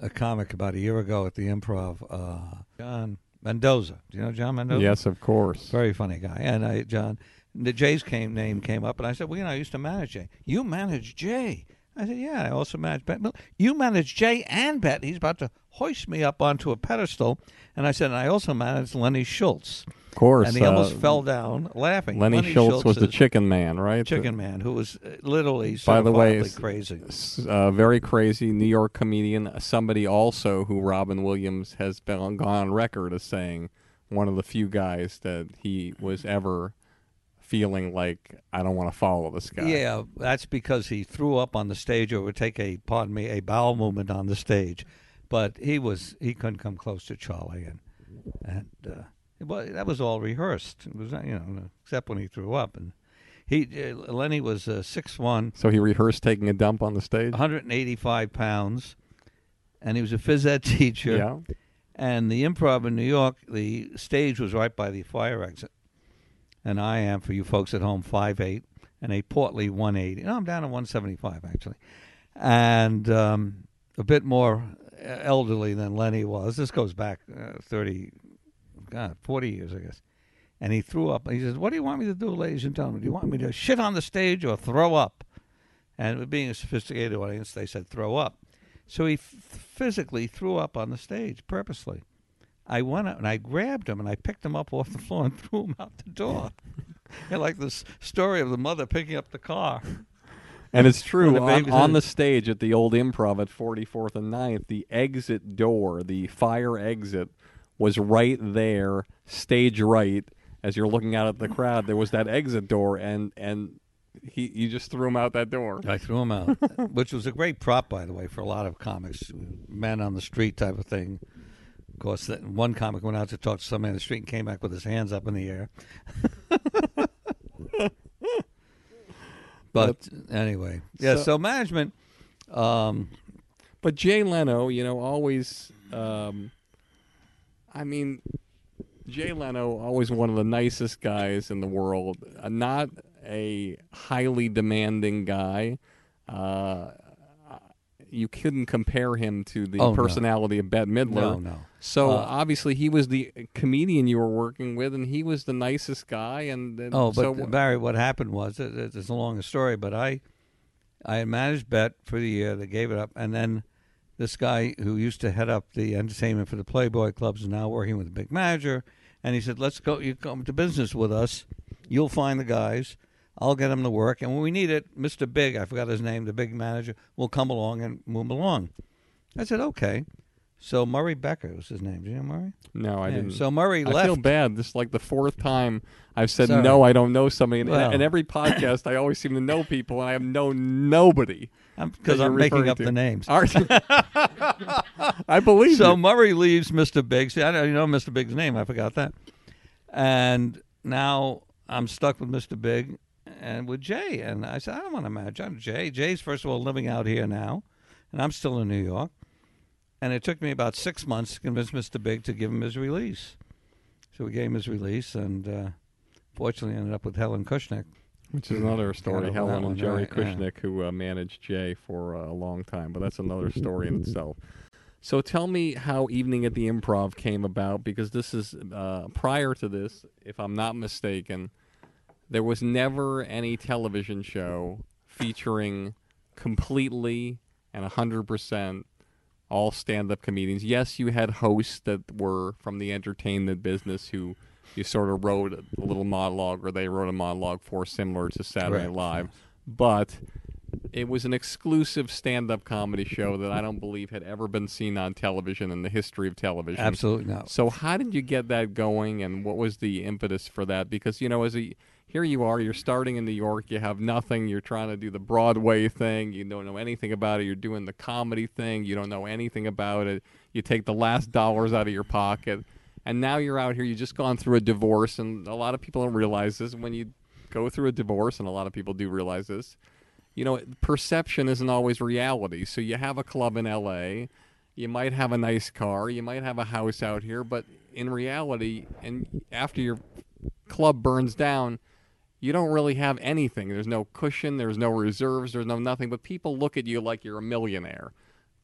a comic about a year ago at the Improv, uh, John Mendoza. Do you know John Mendoza? Yes, of course. Very funny guy. And I, John, the Jay's came name came up, and I said, "Well, you know, I used to manage Jay. You manage Jay." I said, "Yeah, I also manage Bette. You manage Jay and Bette. He's about to hoist me up onto a pedestal." And I said, and "I also manage Lenny Schultz." Of course. And he almost uh, fell down laughing. Lenny, Schultz, was the chicken man, right? chicken man who was uh, literally By the way, crazy. Uh, very crazy New York comedian. Somebody also who Robin Williams has been on, gone on record as saying one of the few guys that he was ever feeling like I don't want to follow this guy. Yeah, that's because he threw up on the stage or would take a pardon me a bowel movement on the stage, but he was he couldn't come close to Charlie and and uh, well that was all rehearsed. It was you know except when he threw up and he uh, Lenny was uh, six one, So he rehearsed taking a dump on the stage. 185 pounds, and he was a phys ed (laughs) teacher. Yeah. And the improv in New York, the stage was right by the fire exit. And I am, for you folks at home, five eight and a portly 180. No, I'm down to 175, actually. And um, a bit more elderly than Lenny was. This goes back uh, 30, God, 40 years, I guess. And he threw up. He says, What do you want me to do, ladies and gentlemen? Do you want me to shit on the stage or throw up? And being a sophisticated audience, they said, Throw up. So he f- physically threw up on the stage purposely. I went out and I grabbed him and I picked him up off the floor and (laughs) threw him out the door. (laughs) like this story of the mother picking up the car. And it's true on, on the stage at the old improv at 44th and 9th, the exit door, the fire exit, was right there, stage right. As you're looking out at the crowd, there was that exit door, and and he you just threw him out that door. I threw him out, (laughs) which was a great prop, by the way, for a lot of comics, men on the street type of thing. Of course, that one comic went out to talk to some man on the street and came back with his hands up in the air. (laughs) but anyway, yeah. So- So, management, um, But Jay Leno, you know, always. Um, I mean, Jay Leno, always one of the nicest guys in the world. Uh, not a highly demanding guy. Uh, you couldn't compare him to the Oh, no. personality of Bette Midler. No, no. So Uh, obviously, he was the comedian you were working with, and he was the nicest guy. And, and Oh, but so, Barry, what happened was it, it- it's a long story, but I, I had managed Bette for the year. They gave it up, and then this guy who used to head up the entertainment for the Playboy clubs is now working with a big manager, and he said, "Let's go. You come to business with us. You'll find the guys. I'll get them to work, and when we need it, Mister Big, I forgot his name, the big manager, will come along and move along." I said, "Okay." So Murray Becker was his name. Do you know Murray? No, I Yeah, didn't. So Murray I left. feel bad. This is like the fourth time I've said Sorry. no. I don't know somebody, and, Well. and every podcast I always seem to know people, and I have known nobody. Because I'm making up to. the names. (laughs) I believe So you. Murray leaves Mr. Biggs. I don't even know Mr. Biggs' name. I forgot that. And now I'm stuck with Mr. Big and with Jay. And I said, I don't want to manage. I'm Jay. Jay's, first of all, living out here now, and I'm still in New York. And it took me about six months to convince Mr. Big to give him his release. So we gave him his release, and uh, fortunately ended up with Helen Kushnick. Which is another story. Helen and Jerry right, yeah. Kushnick, who uh, managed Jay for uh, a long time, but that's another (laughs) story in itself. So tell me how Evening at the Improv came about, because this is uh, prior to this, if I'm not mistaken, there was never any television show featuring completely and 100% all stand-up comedians. Yes, you had hosts that were from the entertainment business who you sort of wrote a little monologue or they wrote a monologue for similar to Saturday Correct. Live, but it was an exclusive stand-up comedy show that I don't believe had ever been seen on television in the history of television. Absolutely not. So how did you get that going, and what was the impetus for that? Because you know, as a here you are, you're starting in New York, you have nothing, you're trying to do the Broadway thing, you don't know anything about it, you're doing the comedy thing, you don't know anything about it, you take the last dollars out of your pocket, and now you're out here, you just gone through a divorce, and a lot of people don't realize this when you go through a divorce, and a lot of people do realize this. You know, perception isn't always reality. So you have a club in LA, you might have a nice car, you might have a house out here, but in reality, and after your club burns down, you don't really have anything. There's no cushion, there's no reserves, there's no nothing, but people look at you like you're a millionaire,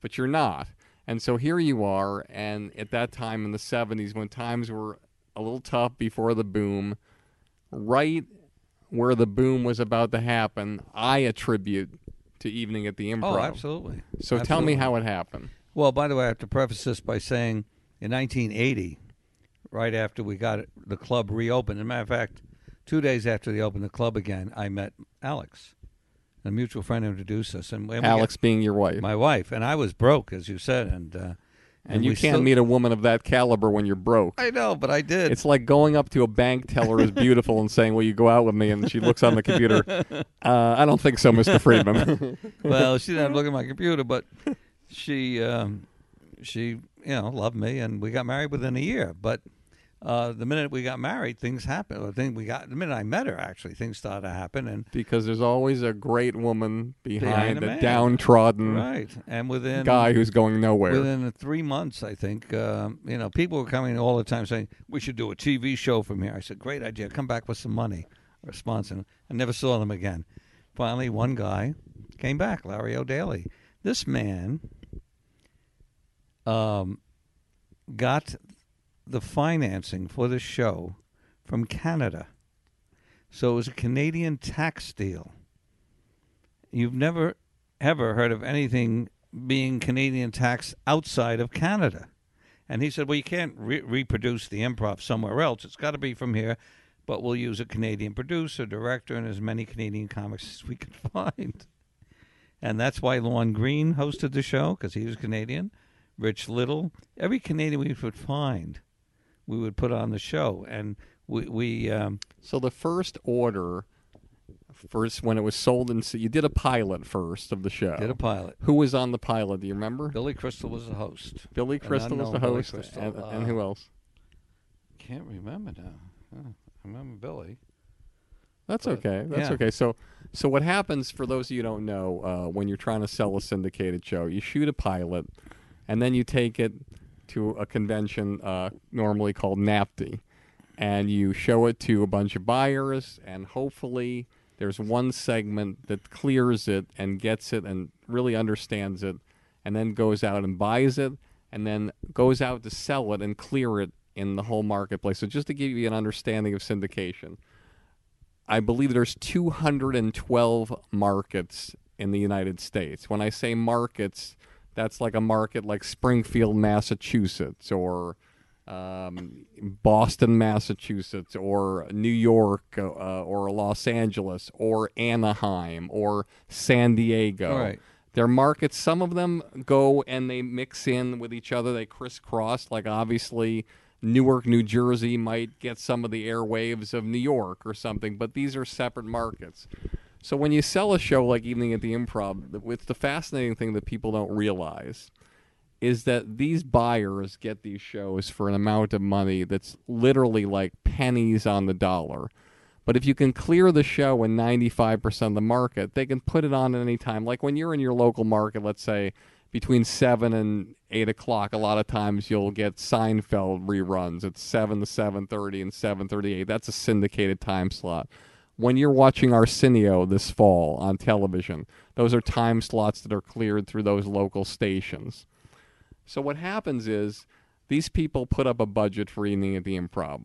but you're not. And so here you are, and at that time in the 70s, when times were a little tough before the boom, right where the boom was about to happen, I attribute to Evening at the oh, Improv. Oh, absolutely. So tell me how it happened. Well, by the way, I have to preface this by saying in 1980, right after we got it, the club reopened, as a matter of fact, two days after they opened the club again, I met Alix, a mutual friend introduced us. And, and Alix being your wife. my wife, and I was broke, as you said. And, uh, and you can't still- meet a woman of that caliber when you're broke. I know, but I did. It's like going up to a bank teller who's beautiful and saying, "Will you go out with me?" And she looks on the computer. (laughs) Uh, I don't think so, Mr. Friedman. (laughs) well, she didn't have to look at my computer, but she um, she you know loved me, and we got married within a year. But uh, the minute we got married, things happened. The thing we got the minute I met her, actually, things started to happen, and because there's always a great woman behind, Behind a a downtrodden right, and within guy who's going nowhere. Within three months, I think, um, you know, people were coming all the time saying, we should do a TV show from here. I said, great idea. Come back with some money or sponsor. I never saw them again. Finally, one guy came back, Larry O'Daly. This man um, got the financing for the show from Canada. So it was a Canadian tax deal. You've never ever heard of anything being Canadian tax outside of Canada. And he said, well, you can't re- reproduce the improv somewhere else. It's got to be from here, but we'll use a Canadian producer, director, and as many Canadian comics as we can (laughs) find. And that's why Lorne Greene hosted the show, because he was Canadian. Rich Little. Every Canadian we could find, we would put on the show. And we, we um, so the first order, first when it was sold in, you did a pilot first of the show. did a pilot. Who was on the pilot? Do you remember? Billy Crystal was the host. Billy Crystal was the host, Crystal. and, Uh, and who else? Can't remember now. I remember Billy. That's but, okay. That's yeah. okay. So, so what happens for those of you who don't know, uh, when you're trying to sell a syndicated show, you shoot a pilot, and then you take it to a convention uh, normally called NATPE, and you show it to a bunch of buyers, and hopefully there's one segment that clears it and gets it and really understands it, and then goes out and buys it, and then goes out to sell it and clear it in the whole marketplace. So just to give you an understanding of syndication. I believe there's 212 markets in the United States. When I say markets, that's like a market like Springfield, Massachusetts, or um, Boston, Massachusetts, or New York, uh, or Los Angeles, or Anaheim, or San Diego. Right. Their markets, some of them go and they mix in with each other. They crisscross. Like obviously, Newark, New Jersey might get some of the airwaves of New York or something, but these are separate markets. So when you sell a show like Evening at the Improv, it's the fascinating thing that people don't realize is that these buyers get these shows for an amount of money that's literally like pennies on the dollar. But if you can clear the show in 95% of the market, they can put it on at any time. Like when you're in your local market, let's say between 7 and 8 o'clock, a lot of times you'll get Seinfeld reruns at 7 to 7.30 and 7.38. That's a syndicated time slot. When you're watching Arsenio this fall on television, those are time slots that are cleared through those local stations. So what happens is these people put up a budget for evening at the improv.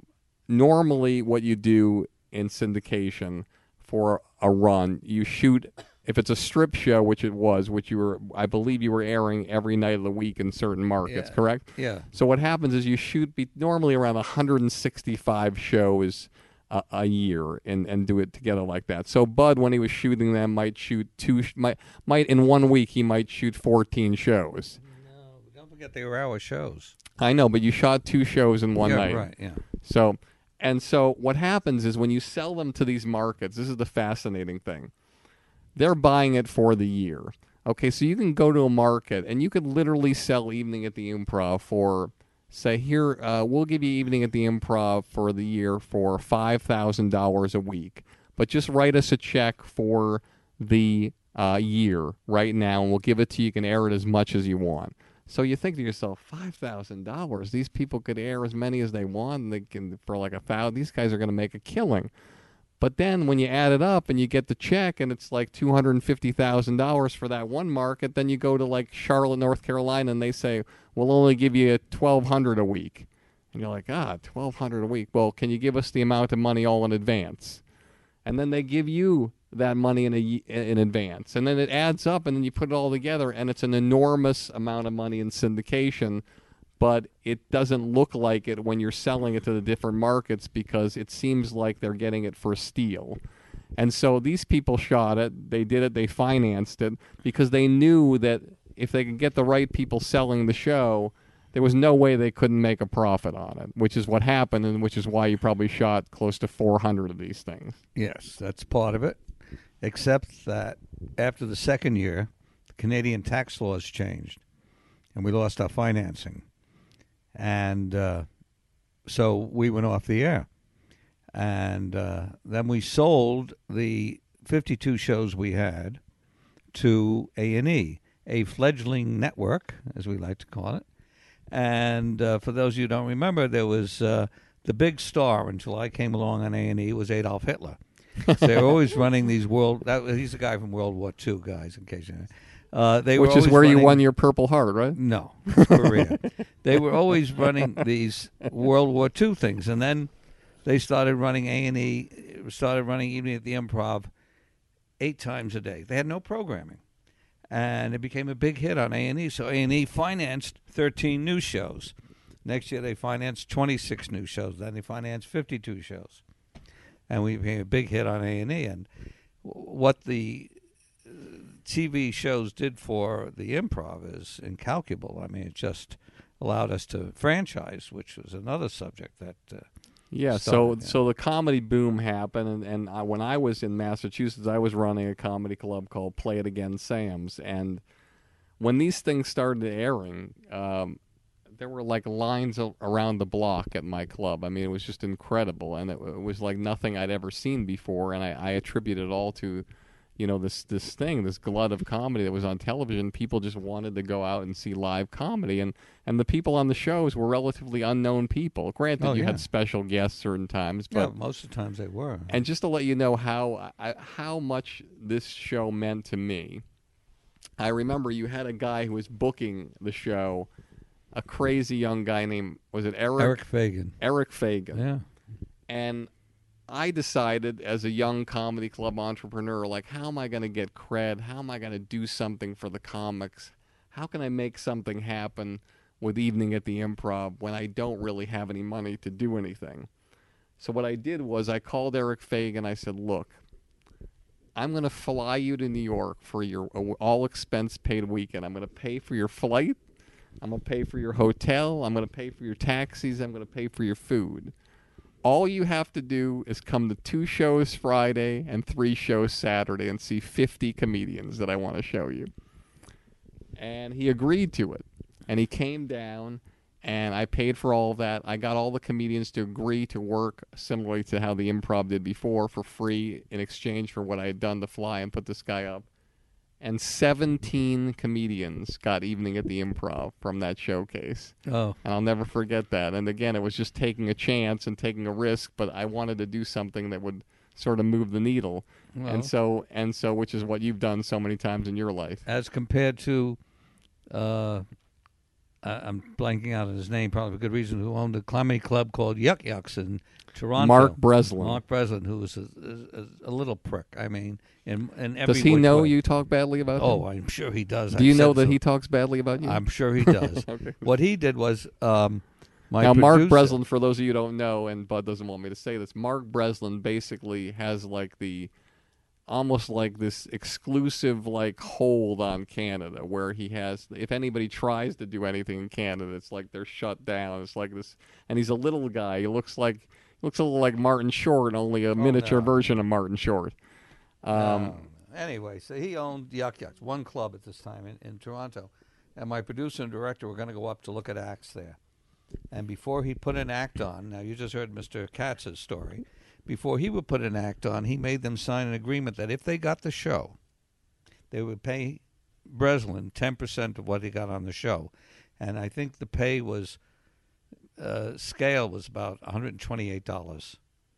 Normally, what you do in syndication for a run, you shoot if it's a strip show, which it was, which you were, I believe, you were airing every night of the week in certain markets, Yeah. correct? Yeah. So what happens is you shoot be, normally around 165 shows a, a year and, and do it together like that. So Bud, when he was shooting them, might shoot two, might might in one week he might shoot 14 shows. No, don't forget they were our shows. I know, but you shot two shows in one yeah, night. Right. Yeah. So, and so what happens is when you sell them to these markets, this is the fascinating thing. They're buying it for the year. Okay, so you can go to a market and you could literally sell Evening at the Improv for, say, here, uh, we'll give you Evening at the Improv for the year for $5,000 a week. But just write us a check for the uh, year right now and we'll give it to you. You can air it as much as you want. So you think to yourself, five thousand dollars. These people could air as many as they want. And they can for like a thousand. These guys are going to make a killing. But then when you add it up and you get the check and it's like two hundred and fifty thousand dollars for that one market, then you go to like Charlotte, North Carolina, and they say we'll only give you twelve hundred a week. And you're like, ah, twelve hundred a week. Well, can you give us the amount of money all in advance? and then they give you that money in a in advance, and then it adds up, and then you put it all together, and it's an enormous amount of money in syndication. But it doesn't look like it when you're selling it to the different markets because it seems like they're getting it for steal. And so these people shot it, they did it, they financed it because they knew that if they could get the right people selling the show, there was no way they couldn't make a profit on it, which is what happened, and which is why you probably shot close to 400 of these things. Yes, that's part of it. Except that after the second year, the Canadian tax laws changed, and we lost our financing, and uh, so we went off the air. And uh, then we sold the 52 shows we had to A and E, a fledgling network, as we like to call it. And uh, for those of you who don't remember, there was uh, the big star until I came along on A and E was Adolf Hitler. So they were always running these world. That, he's a guy from World War II, guys. In case you know. Uh, they were Which is where you won your Purple Heart, right? no, (laughs) Korea. they were always running these World War II things, and then they started running A and E. Started running Evening at the Improv eight times a day. They had no programming, and it became a big hit on A and E. So A and E financed thirteen new shows. Next year, they financed twenty six new shows. Then they financed fifty two shows, and we became a big hit on A and E. And what the TV shows did for the improv is incalculable. I mean, it just allowed us to franchise, which was another subject that. Uh, Yeah, so yeah. so the comedy boom happened, and, and I, when I was in Massachusetts, I was running a comedy club called Play It Again Sam's, and when these things started airing, um, there were like lines around the block at my club. I mean, it was just incredible, and it, it was like nothing I'd ever seen before, and I, I attribute it all to. You know this this thing, this glut of comedy that was on television. People just wanted to go out and see live comedy, and and the people on the shows were relatively unknown people. Granted, Oh, you yeah. had special guests certain times, yeah, but most of the times they were. and just to let you know how I, how much this show meant to me, I remember you had a guy who was booking the show, a crazy young guy named was it Eric Eric Fagan. Eric Fagan, Yeah. and I decided as a young comedy club entrepreneur, like, how am I going to get cred? How am I going to do something for the comics? How can I make something happen with Evening at the Improv when I don't really have any money to do anything? So what I did was I called Eric Fagan. I said, look, I'm going to fly you to New York for your all expense paid weekend. I'm going to pay for your flight. I'm going to pay for your hotel. I'm going to pay for your taxis. I'm going to pay for your food. All you have to do is come to two shows Friday and three shows Saturday and see 50 comedians that I want to show you. And he agreed to it. And he came down and I paid for all of that. I got all the comedians to agree to work similarly to how the improv did before for free in exchange for what I had done to fly and put this guy up. And 17 comedians got evening at the improv from that showcase. Oh, And I'll never forget that. And again, it was just taking a chance and taking a risk, but I wanted to do something that would sort of move the needle. Well. and so and so which is what you've done so many times in your life. as compared to, uh, I- I'm blanking out on his name, probably for good reason. Who owned a comedy club called Yuk Yuk's in Toronto? Mark Breslin. Mark Breslin, who was a, a, a little prick. I mean, in in every Does he know way. you talk badly about him? Oh, him? I'm sure he does. Do you I've know that so. he talks badly about you? I'm sure he (laughs) does. Okay. What he did was, um, my now, Mark Breslin, for those of you who don't know, and Budd doesn't want me to say this, Mark Breslin basically has like the almost like this exclusive like hold on Canada where he has if anybody tries to do anything in Canada it's like they're shut down it's like this and he's a little guy he looks like looks a little like Martin Short only a miniature Oh, no. version of Martin Short um Um, anyway, so he owned Yuk Yuk's, one club at this time in, in Toronto. And my producer and director were going to go up to look at acts there. And before he put an act on, now you just heard Mr. Katz's story. Before he would put an act on, he made them sign an agreement that if they got the show, they would pay Breslin 10% of what he got on the show. And I think the pay was, uh, scale was about $128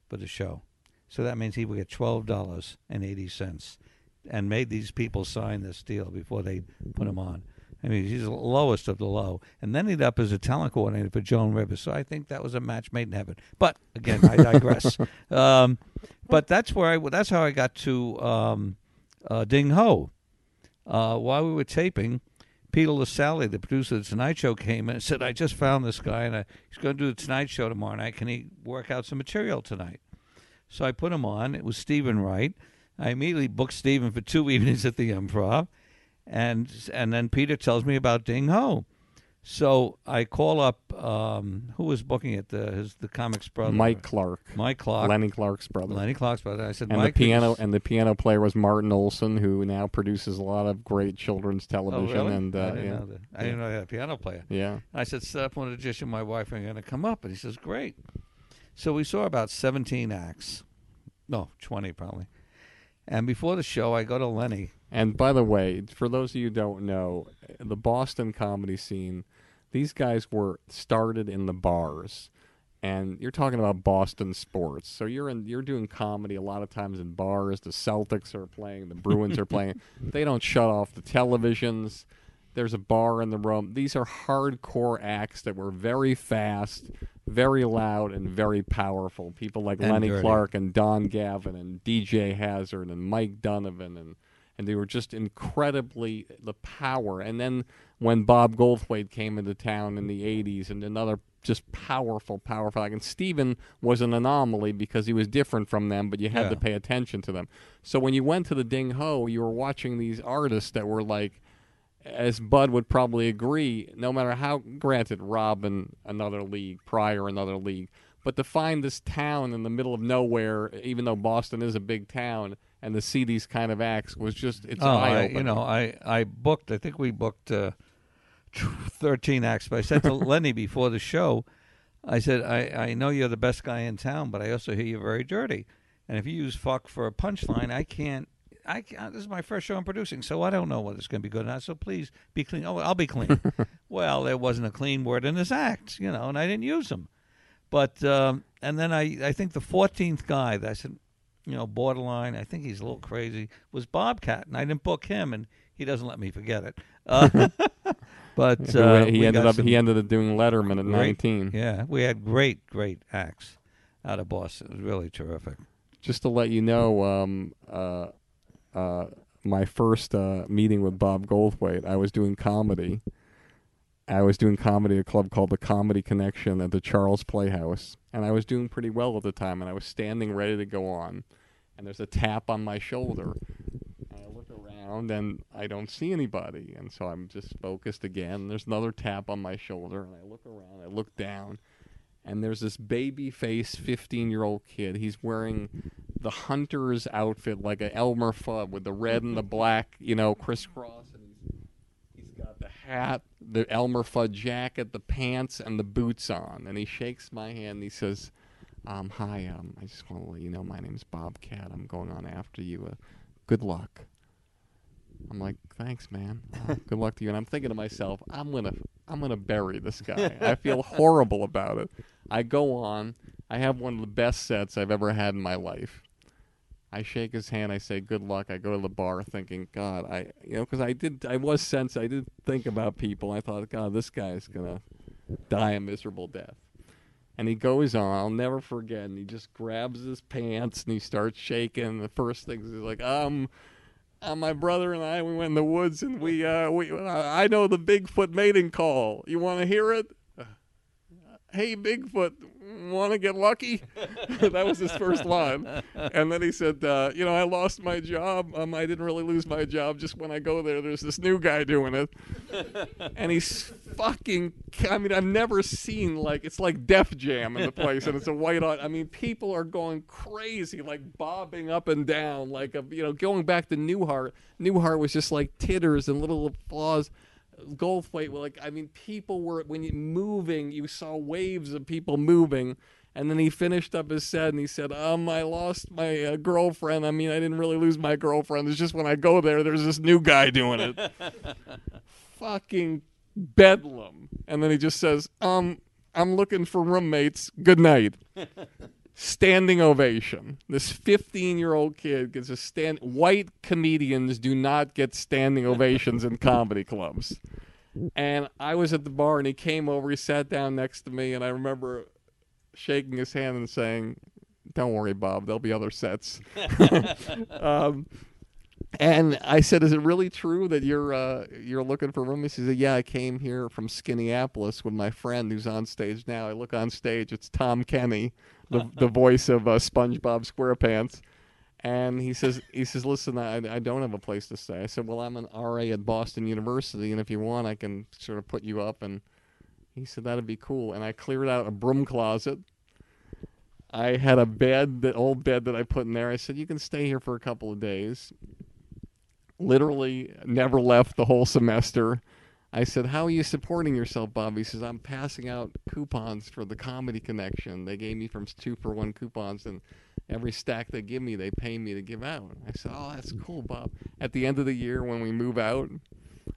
for the show. So that means he would get twelve dollars and eighty cents, and made these people sign this deal before they put him on. I mean, he's the lowest of the low, and then he'd up as a talent coordinator for Joan Rivers. So I think that was a match made in heaven. But again, I digress. (laughs) um, but that's where I that's how I got to um, uh, Ding Ho. Uh, while we were taping, Peter Lassally, the producer of the Tonight Show, came in and said, "I just found this guy, and I, he's going to do the Tonight Show tomorrow night. Can he work out some material tonight?" So I put him on. It was Steven Wright. I immediately booked Steven for two (laughs) evenings at the Improv, and and then Peter tells me about Ding Ho. So I call up um, who was booking it, the his the comics brother, Mike Clarke Mike Clarke, Lenny Clarke's brother Lenny Clarke's brother. I said, and Mike, the piano and the piano player was Martin Olson who now produces a lot of great children's Oh, television really? and uh, I didn't yeah. know that. I didn't know they had a piano player. yeah I said, set up one of the Jish and my wife are going to come up. And he says, great. So we saw about 17 acts. No, 20 probably. And before the show, I go to Lenny. And by the way, for those of you who don't know, the Boston comedy scene, these guys were started in the bars. And you're talking about Boston sports. So you're in you're doing comedy a lot of times in bars. The Celtics are playing, the Bruins are playing. (laughs) They don't shut off the televisions. There's a bar in the room. These are hardcore acts that were very fast, very loud, and very powerful. People like And Lenny dirty. Clarke and Don Gavin and DJ Hazard and Mike Donovan and and they were just incredibly the power. And then when Bob Goldthwait came into town in the '80s, and another just powerful, powerful. Like, and Steven was an anomaly because he was different from them, but you had Yeah. to pay attention to them. So when you went to the Ding Ho, you were watching these artists that were like as Budd would probably agree, no matter how, granted, Robin, another league, Pryor, another league, but to find this town in the middle of nowhere, even though Boston is a big town, and to see these kind of acts was just, it's Oh, I, you know, I, I booked, I think we booked uh, 13 acts. But I said to (laughs) Lenny before the show, I said, I, I know you're the best guy in town, but I also hear you're very dirty. And if you use fuck for a punchline, I can't. I can't, this is my first show I'm producing, so I don't know whether it's going to be good or not. So please be clean. Oh, I'll be clean. (laughs) well, there wasn't a clean word in this act, you know, and I didn't use them. But um, and then I I think the 14th guy that I said, you know, borderline. I think he's a little crazy. Was Bobcat, and I didn't book him, and he doesn't let me forget it. (laughs) Uh, (laughs) but uh, he ended up some he ended up doing Letterman at great- 19. Yeah, we had great great acts out of Boston. It was really terrific. Just to let you know, um, uh, uh, my first uh, meeting with Bob Goldthwait, I was doing comedy. I was doing comedy at a club called the Comedy Connection at the Charles Playhouse, and I was doing pretty well at the time. And I was standing ready to go on, and there's a tap on my shoulder, and I look around and I don't see anybody. And so I'm just focused again. There's another tap on my shoulder, and I look around, I look down, and there's this baby face 15 year old kid. He's wearing the hunter's outfit, like a Elmer Fudd with the red and the black, you know, crisscross. And he's, he's got the hat, the Elmer Fudd jacket, the pants, and the boots on. And he shakes my hand and he says, um, Hi, um, I just want to let you know my name's Bobcat. I'm going on after you. Uh, good luck. I'm like, thanks, man. Uh, (laughs) good luck to you. And I'm thinking to myself, I'm gonna, I'm gonna bury this guy. (laughs) I feel horrible about it. I go on. I have one of the best sets I've ever had in my life. I shake his hand. I say, "Good luck." I go to the bar, thinking, "God, I, you know, because I did, I was sense, I did think about people. I thought, God, this guy's gonna die a miserable death." And he goes on. I'll never forget. And he just grabs his pants and he starts shaking. The first thing is like, um, uh, my brother and I, we went in the woods and we, uh, we, uh, I know the Bigfoot mating call. You want to hear it? Uh, hey, Bigfoot, want to get lucky? (laughs) that was his first line. And then he said, uh, you know, I lost my job. Um, I didn't really lose my job. Just when I go there, there's this new guy doing it. (laughs) and he's fucking, I mean, I've never seen, like, it's like Def Jam in the place. And it's a white, I mean, people are going crazy, like bobbing up and down, like, a, you know, going back to Newhart. Newhart was just like titters and little applause. Goldthwait, well, like I mean, people were when you moving, you saw waves of people moving, and then he finished up his set and he said, "Um, I lost my uh, girlfriend. I mean, I didn't really lose my girlfriend. It's just when I go there, there's this new guy doing it. (laughs) Fucking bedlam." And then he just says, "Um, I'm looking for roommates. Good night." (laughs) standing ovation. This 15 year old kid gets a stand. White comedians do not get standing ovations in comedy clubs. And I was at the bar and he came over, he sat down next to me, and I remember shaking his hand and saying, Don't worry, Bob, there'll be other sets. (laughs) um, and I said, "Is it really true that you're uh, you're looking for roommates?" He said, "Yeah, I came here from Skinneyapolis with my friend who's on stage now. I look on stage, it's Tom Kenny, the the voice of uh, SpongeBob SquarePants." And he says, "He says, listen, I, I don't have a place to stay." I said, "Well, I'm an RA at Boston University, and if you want, I can sort of put you up." And he said, "That'd be cool." And I cleared out a broom closet. I had a bed, the old bed that I put in there. I said, "You can stay here for a couple of days." literally never left the whole semester. I said, How are you supporting yourself, Bob? He says, I'm passing out coupons for the Comedy Connection. They gave me from two for one coupons, and every stack they give me, they pay me to give out. I said, Oh, that's cool, Bob. At the end of the year, when we move out,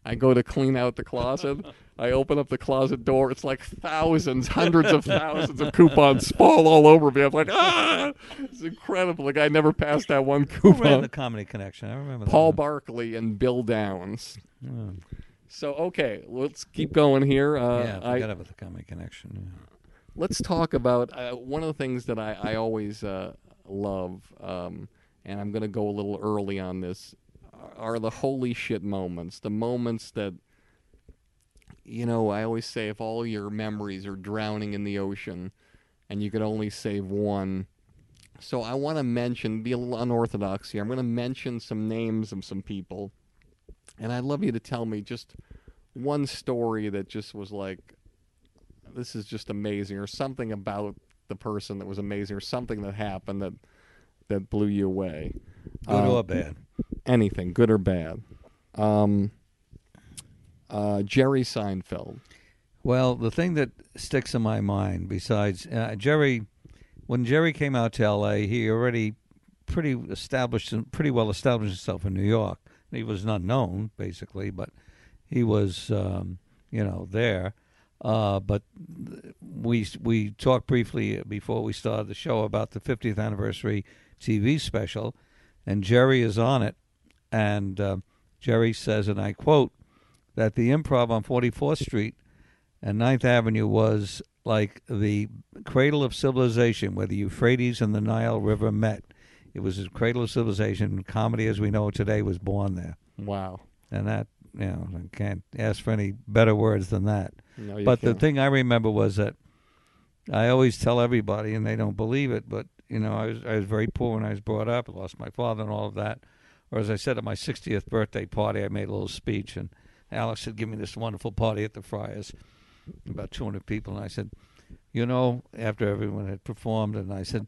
I go to clean out the closet. (laughs) I open up the closet door. It's like thousands, hundreds of thousands of coupons fall all over me. I'm like, ah! It's incredible. The guy never passed that one coupon. the Comedy Connection? I remember Paul. Barkley and Bill Downs. Oh. So okay, let's keep going here. Uh, yeah, I I, forgot about the Comedy Connection. yeah. let's talk about uh, one of the things that I, I always uh, love, um, and I'm going to go a little early on this, are the holy shit moments. The moments that, you know, I always say if all your memories are drowning in the ocean and you could only save one. So I want to mention, be a little unorthodox here. I'm going to mention some names of some people, and I'd love you to tell me just one story that just was like, this is just amazing, or something about the person that was amazing, or something that happened that that blew you away. Good Um, or bad? anything, good or bad. Um, uh, Jerry Seinfeld. Well, the thing that sticks in my mind, besides uh, Jerry, when Jerry came out to L.A., he already pretty established, pretty well established himself in New York. He was not known, basically, but he was, um, you know, there. Uh, but we we talked briefly before we started the show about the 50th anniversary TV special, and Jerry is on it, and uh, Jerry says, and I quote, that the Improv on 44th Street and Ninth Avenue was like the cradle of civilization, where the Euphrates and the Nile River met. It was the cradle of civilization. Comedy, as we know it today, was born there, Wow. and that you know I can't ask for any better words than that. No, you But the can't. thing I remember was that I always tell everybody, and they don't believe it, but you know, I was I was very poor when I was brought up. I lost my father and all of that. Or as I said at my 60th birthday party, I made a little speech, and Alix had given me this wonderful party at the Friars, about 200 people, and I said, you know, after everyone had performed, and I said,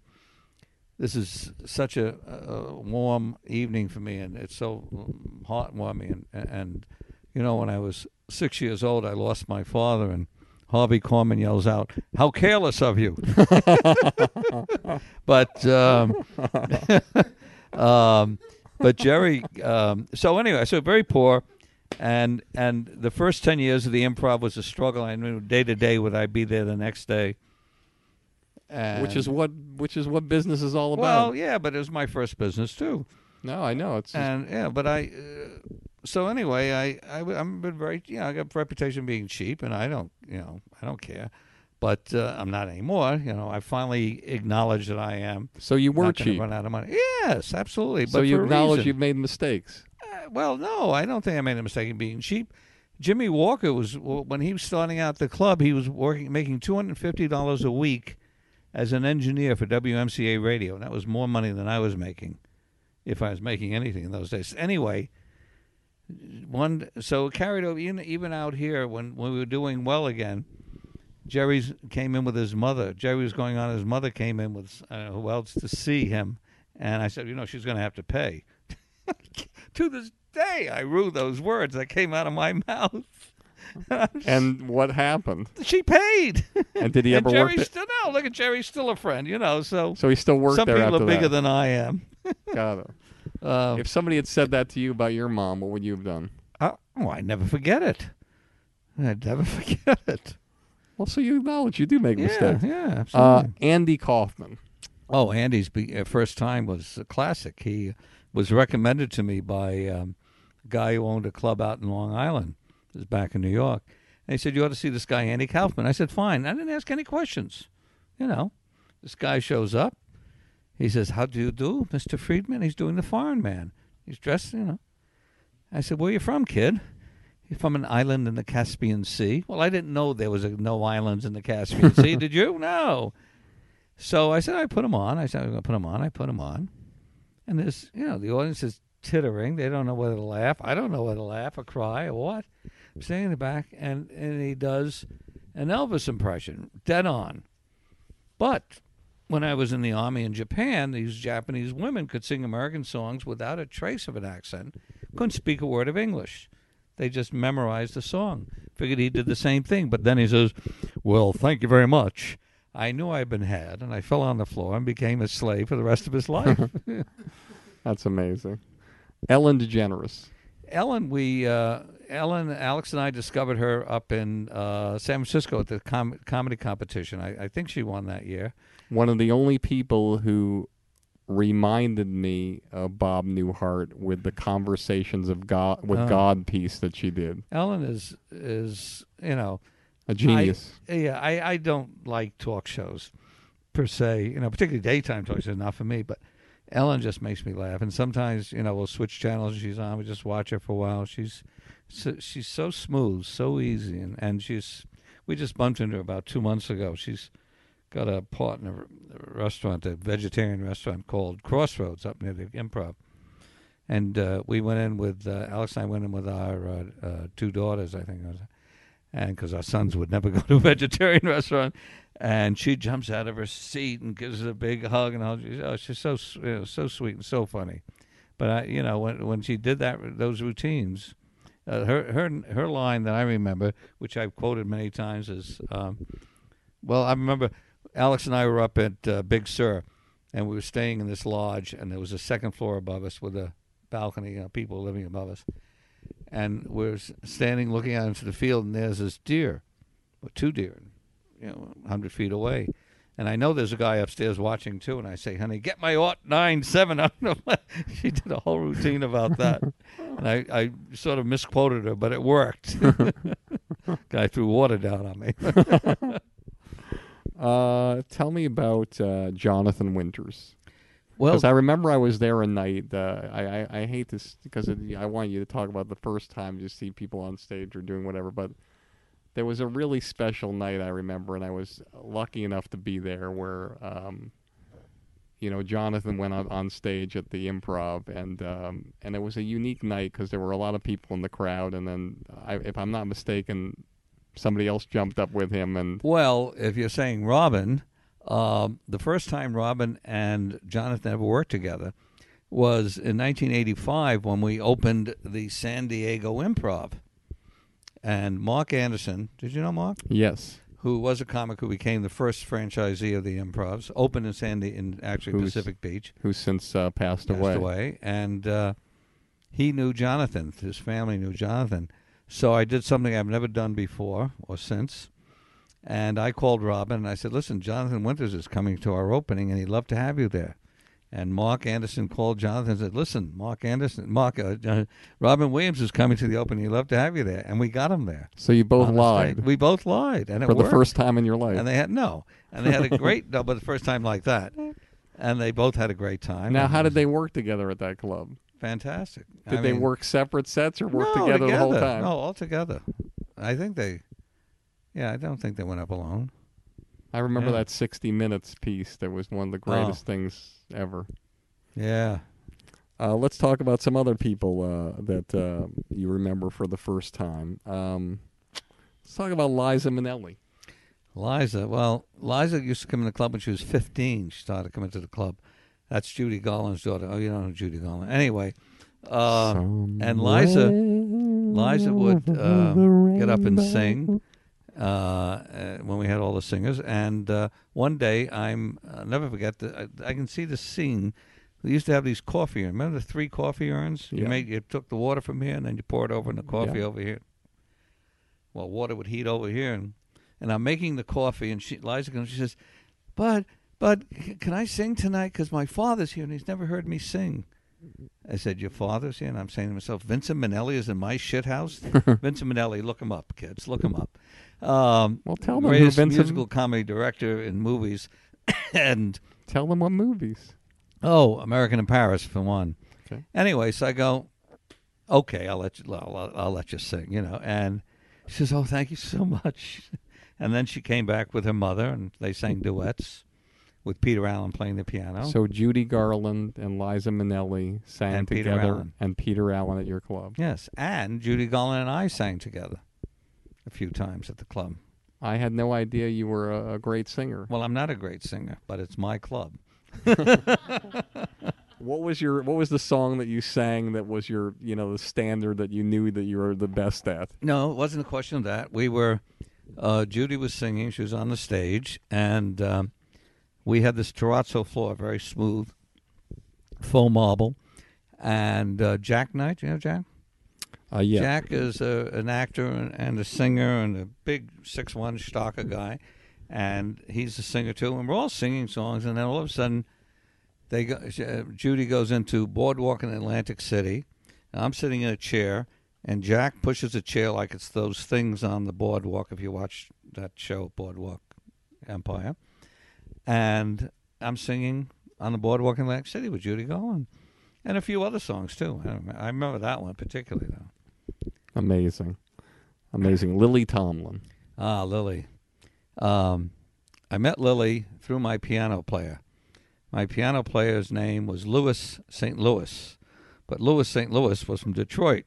this is such a, a warm evening for me, and it's so um, heartwarming. And, and you know, when I was six years old, I lost my father, and Harvey Korman yells out, "How careless of you!" (laughs) but um, (laughs) um, but Jerry. Um, so anyway, so very poor, and and the first ten years of the improv was a struggle. I knew day to day would I be there the next day. And, which is what which is what business is all about. well, yeah, but it was my first business too. no, I know it's And yeah, but I. Uh, so anyway, I I I'm been very you know I got a reputation of being cheap, and I don't you know I don't care, but uh, I'm not anymore. You know I finally acknowledge that I am. so you were cheap. Run out of money. Yes, absolutely. So but you acknowledge you've made mistakes. Uh, well, no, I don't think I made a mistake in being cheap. Jimmie Walker was when he was starting out the club. He was working, making two hundred and fifty dollars a week as an engineer for WMCA radio, and that was more money than I was making, if I was making anything in those days. Anyway, one so carried over even, even out here when when we were doing well again. Jerry's came in with his mother. Jerry was going on. His mother came in with I who else to see him, and I said, you know, she's going to have to pay. (laughs) to this day, I rue those words that came out of my (laughs) mouth. (laughs) And what happened? she paid. And did he (laughs) ever work? There? still no. Look at Jerry's still a friend, you know. So, So he still worked some there Some people are bigger that. than I am. (laughs) Got it. Uh, If somebody had said that to you about your mom, what would you have done? I, oh, I never forget it. I'd never forget it. Well, so you acknowledge you do make Yeah, mistakes. yeah, Uh, absolutely. Andy Kaufman. Oh, Andy's be, uh, first time was a classic. He was recommended to me by um, a guy who owned a club out in Long Island. Was back in New York. And he said, You ought to see this guy, Andy Kaufman. I said, Fine. I didn't ask any questions. You know, this guy shows up. He says, How do you do, Mr. Friedman? He's doing the foreign man. He's dressed, you know. I said, Where are you from, kid? He's from an island in the Caspian Sea. Well, I didn't know there was a, no islands in the Caspian Sea. (laughs) Did you? No. So I said, I put him on. I said, I'm going to put him on. I put him on. And this, you know, the audience is tittering. They don't know whether to laugh. I don't know whether to laugh or cry or what. Standing in the back, and, and he does an Elvis impression, dead on. But when I was in the army in Japan, these Japanese women could sing American songs without a trace of an accent, couldn't speak a word of English. They just memorized the song. Figured he did the same thing. But then he says, Well, thank you very much. I knew I'd been had, and I fell on the floor and became a slave for the rest of his life. (laughs) That's amazing. Ellen DeGeneres. Ellen, we uh, Ellen, Alix, and I discovered her up in uh, San Francisco at the com- comedy competition. I, I think she won that year. One of the only people who reminded me of Bob Newhart with the conversations of God with Oh. God piece that she did. Ellen is is you know A genius. I, yeah, I, I don't like talk shows per se. You know, particularly daytime talk shows, not for me. But Ellen just makes me laugh, and sometimes you know we'll switch channels. She's on. We just watch her for a while. She's so, she's so smooth, so easy, and and she's we just bumped into her about two months ago. She's got a part in a, r- a restaurant, a vegetarian restaurant called Crossroads up near the Improv. And uh, we went in with uh, Alix and I went in with our uh, uh, two daughters, I think, and because our sons would never (laughs) go to a vegetarian restaurant, and she jumps out of her seat and gives us a big hug and all. She's, oh, she's so you know, so sweet and so funny. But I, you know, when when she did that those routines, uh, her her her line that I remember, which I've quoted many times, is, um, well, I remember Alix and I were up at uh, Big Sur, and we were staying in this lodge, and there was a second floor above us with a balcony, you know, people living above us, and we're standing looking out into the field, and there's this deer, or two deer, you know, hundred feet away. And I know there's a guy upstairs watching too, and I say, "Honey, get my ought nine seven. (laughs) I don't know. (laughs) She did a whole routine about that, and I, I sort of misquoted her, but it worked. (laughs) Guy threw water down on me. Uh, tell me about uh, Jonathan Winters. well, Because I remember I was there a night. Uh, I, I I hate this because it, I want you to talk about the first time you see people on stage or doing whatever. But there was a really special night I remember, and I was lucky enough to be there where um, you know, Jonathan went on, on stage at the Improv, and um, and it was a unique night because there were a lot of people in the crowd, and then I, if I'm not mistaken, somebody else jumped up with him, and Well, if you're saying Robin, um, the first time Robin and Jonathan ever worked together was in 1985 when we opened the San Diego Improv. And Mark Anderson, did you know Mark? yes, Who was a comic who became the first franchisee of the Improvs, opened in Sandy in actually Who's Pacific Beach, who's since uh, passed, passed away. away, and uh, he knew Jonathan. His family knew Jonathan. So I did something I've never done before or since. And I called Robin and I said, Listen, Jonathan Winters is coming to our opening and he'd love to have you there. And Mark Anderson called Jonathan and said, Listen, Mark Anderson, Mark, uh, uh, Robin Williams is coming to the opening. He'd love to have you there. And we got him there. So you both lied. We both lied. And it for the worked. first time in your life. And they had, no. And they had a great, (laughs) no, but the first time like that. And they both had a great time. now, how did they work together at that club? Fantastic. Did I they mean- work separate sets or work no, together, the whole time? No, all together. I think they. Yeah, I don't think they went up alone. I remember Yeah. that 60 Minutes piece. That was one of the greatest things ever. Yeah. Uh, let's talk about some other people uh, that uh, you remember for the first time. Um, let's talk about Liza Minnelli. Liza. Well, Liza used to come in the club when she was 15. She started coming to the club. That's Judy Garland's daughter. Oh, you don't know Judy Garland. Anyway, uh, and Liza, Liza would uh, get up and sing uh, uh, when we had all the singers. And uh, one day, I'm I'll never forget. The, I, I can see the scene. We used to have these coffee urns. Remember the three coffee urns? You Yeah. made you took the water from here and then you poured over in the coffee Yeah. over here. Well, water would heat over here, and and I'm making the coffee, and she Liza comes. She says, "But but can I sing tonight? Because my father's here, and he's never heard me sing." I said, "Your father's here," and I'm saying to myself, "Vincent Minnelli is in my shit house." (laughs) Vincent Minnelli, look him up, kids, look him up. Um, Well, tell them greatest Vincent- musical comedy director in movies, (coughs) and Tell them what movies. oh, American in Paris for one. Okay. Anyway, so I go, okay, I'll let you, I'll, I'll, let you sing, you know. And she says, oh, thank you so (laughs) much. And then she came back with her mother, and they sang duets with Peter Allen playing the piano. So Judy Garland and Liza Minnelli sang And together, Allen. and Peter Allen at your club. yes, and Judy Garland and I sang together a few times at the club. I had no idea you were a, a great singer. Well, I'm not a great singer, but it's my club. (laughs) What was your What was the song that you sang that was your you know the standard that you knew that you were the best at? No, it wasn't a question of that. We were, uh, Judy was singing. She was on the stage, and um, we had this terrazzo floor, very smooth, faux marble. And uh, Jack Knight, you know Jack? Uh, yeah, Jack is a, an actor and, a singer and a big six one stalker guy, and he's a singer too. And we're all singing songs, and then all of a sudden, they go, uh, Judy goes into Boardwalk in Atlantic City. I'm sitting in a chair, and Jack pushes a chair like it's those things on the boardwalk. If you watch that show, Boardwalk Empire, and I'm singing on the boardwalk in Atlantic City with Judy Garland, and a few other songs too. I remember that one particularly though. Amazing, amazing. Lily Tomlin. Ah, Lily. Um, I met Lily through my piano player. My piano player's name was Louis St. Louis, but Louis St. Louis was from Detroit.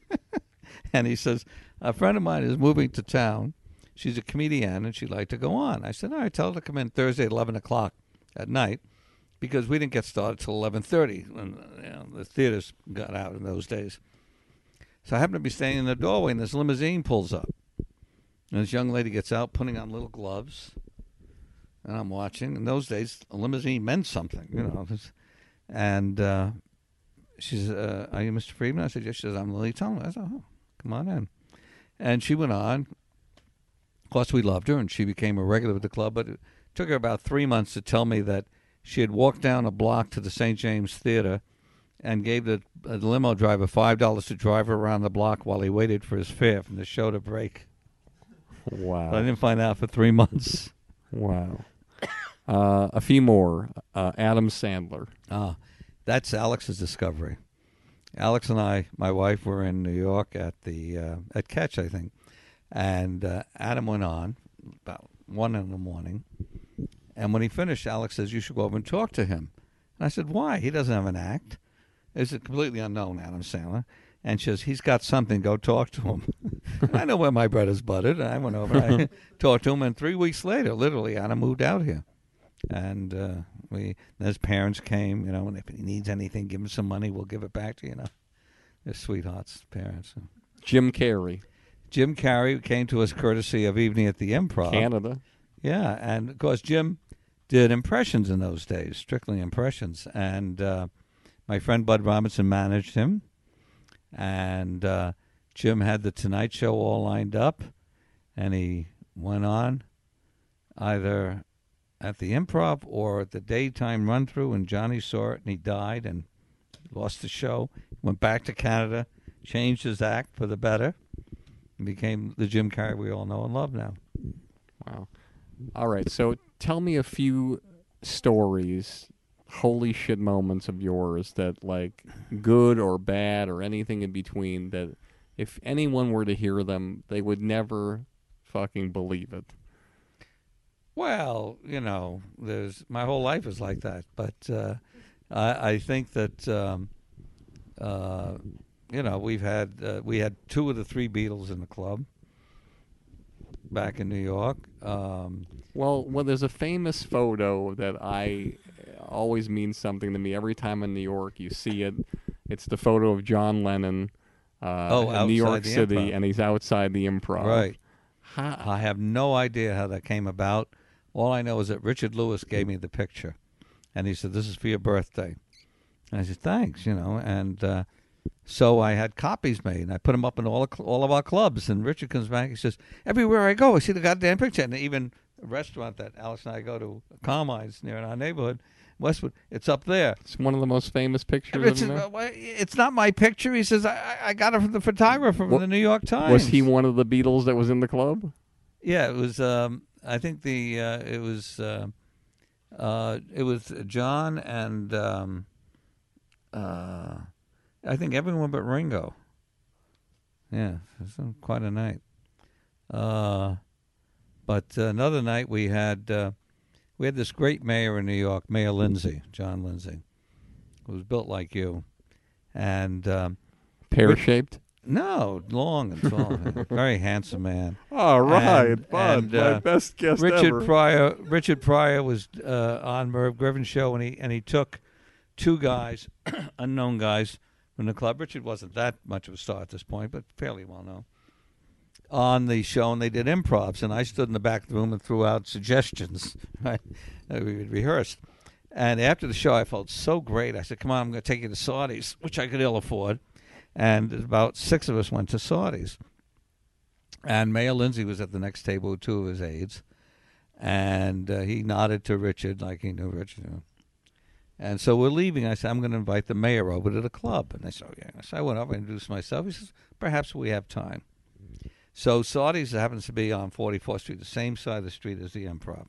(laughs) and he says, A friend of mine is moving to town. She's a comedian and she'd like to go on. I said, All right, tell her to come in Thursday at 11 o'clock at night because we didn't get started till 11.30 when you know, the theaters got out in those days. So I happen to be standing in the doorway and this limousine pulls up. And this young lady gets out, putting on little gloves, and I'm watching. In those days, a limousine meant something, you know. And uh, she says, uh, "Are you Mr. Friedman?" I said, "Yes." She says, "I'm Lily Tomlin." I said, "Oh, come on in." And she went on. Of course, we loved her, and she became a regular with the club. But it took her about three months to tell me that she had walked down a block to the St. James Theater and gave the, uh, the limo driver five dollars to drive around the block while he waited for his fare from the show to break. Wow. But I didn't find out for three (laughs) months. Wow. Uh, a few more. Uh, Adam Sandler. Ah, that's Alix's discovery. Alix and I, my wife, were in New York at the uh, at Catch, I think, and uh, Adam went on about one in the morning, And when he finished, Alix says, You should go over and talk to him. And I said, Why? He doesn't have an act. It's a completely unknown Adam Sandler. And she says, He's got something. Go talk to him. (laughs) I know where my bread is buttered. And I went over and I (laughs) talked to him. And three weeks later, literally, Adam moved out here. And uh, we, his parents came, you know, and if he needs anything, give him some money. We'll give it back to you, you know. They're sweethearts, parents. Jim Carrey, Jim Carrey came to us courtesy of Evening at the Improv. Canada. Yeah, and of course Jim did impressions in those days, strictly impressions. And uh, my friend Bud Robinson managed him, and uh, Jim had the Tonight Show all lined up, and he went on either at the Improv or at the daytime run through, and Johnny saw it and he died and lost the show. Went back to Canada, changed his act for the better, and became the Jim Carrey we all know and love now. Wow. All right. So tell me a few stories, holy shit moments of yours that, like, good or bad or anything in between, that if anyone were to hear them, they would never fucking believe it. Well, you know, there's my whole life is like that, but uh, I, I think that um, uh, you know we've had uh, we had two of the three Beatles in the club back in New York. Um, Well, well, there's a famous photo that I always means something to me. Every time in New York, you see it. It's the photo of John Lennon uh, Oh, in New York City, Improv. and he's outside the improv. right. How, I have no idea how that came about. All I know is that Richard Lewis gave me the picture, and he said, "This is for your birthday." And I said, "Thanks," you know. And uh, so I had copies made, and I put them up in all cl- all of our clubs. And Richard comes back, he says, "Everywhere I go, I see the goddamn picture." And even a restaurant that Alix and I go to, Carmine's near in our neighborhood, Westwood, it's up there. it's one of the most famous pictures. of Richard, him. uh, it's not my picture. He says, "I, I- got it from the photographer from Wa- the New York Times." Was he one of the Beatles that was in the club? Yeah, it was. Um, I think the uh, it was uh, uh, it was John and um, uh, I think everyone but Ringo. Yeah, it was uh, quite a night. Uh, but another night we had uh, we had this great mayor in New York, Mayor Lindsay, John Lindsay, who was built like you, and um, Pear shaped. no, long and tall, (laughs) very handsome man. All right, And- Budd, and, my uh, best guest Richard ever. Pryor. Richard Pryor was uh, on Merv Griffin show, and he and he took two guys, (coughs) unknown guys from the club. Richard wasn't that much of a star at this point, but fairly well known. On the show, and they did improvs, and I stood in the back of the room and threw out suggestions. (laughs) Right, we rehearsed. And after the show, I felt so great. I said, "Come on, I'm going to take you to Sardi's, which I could ill afford." And about six of us went to Sardi's. And Mayor Lindsay was at the next table with two of his aides. And uh, he nodded to Richard like he knew Richard. And so we're leaving. I said, I'm going to invite the mayor over to the club. And they said, oh, yeah. So I went over and introduced myself. He says, perhaps we have time. So Sardi's happens to be on 44th Street, the same side of the street as the Improv.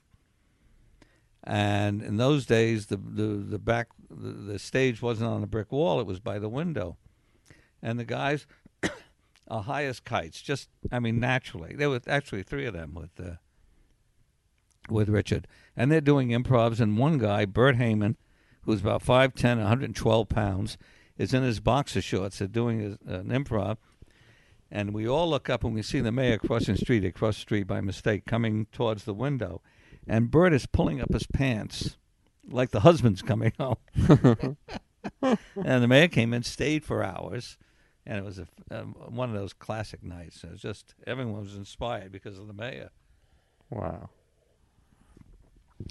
And in those days, the the, the back the, the stage wasn't on a brick wall; it was by the window. And the guys (coughs) are high as kites. Just, I mean, naturally. There were actually three of them with uh, with Richard, and they're doing improvs. And one guy, Bert Heyman, who's about 5'10", 112 pounds, is in his boxer shorts. They're doing his, an improv, and we all look up and we see the mayor crossing the street. Across the street by mistake, coming towards the window, and Bert is pulling up his pants like the husband's coming home. (laughs) and the mayor came in, stayed for hours, and it was a, um, one of those classic nights. It was just everyone was inspired because of the mayor. Wow.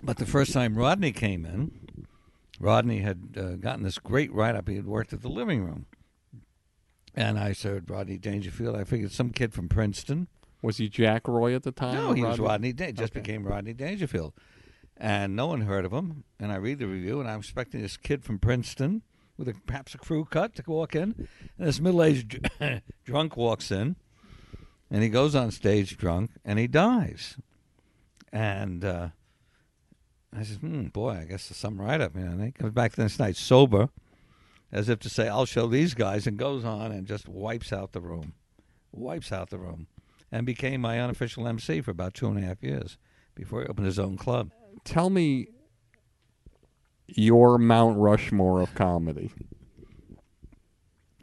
But the first time Rodney came in, Rodney had uh, gotten this great write up. He had worked at the living room. And I said, Rodney Dangerfield. I figured some kid from Princeton. Was he Jack Roy at the time? No, he was Rodney? Rodney. Da- just Okay. became Rodney Dangerfield, and no one heard of him. And I read the review, and I'm expecting this kid from Princeton with a, perhaps a crew cut to walk in, and this middle-aged (coughs) drunk walks in, and he goes on stage drunk, and he dies. And uh, I said, "Hmm, boy, I guess there's some write-up." You know, and he comes back the next night sober, as if to say, "I'll show these guys," and goes on and just wipes out the room, wipes out the room and became my unofficial MC for about two and a half years before he opened his own club. tell me your Mount Rushmore of comedy.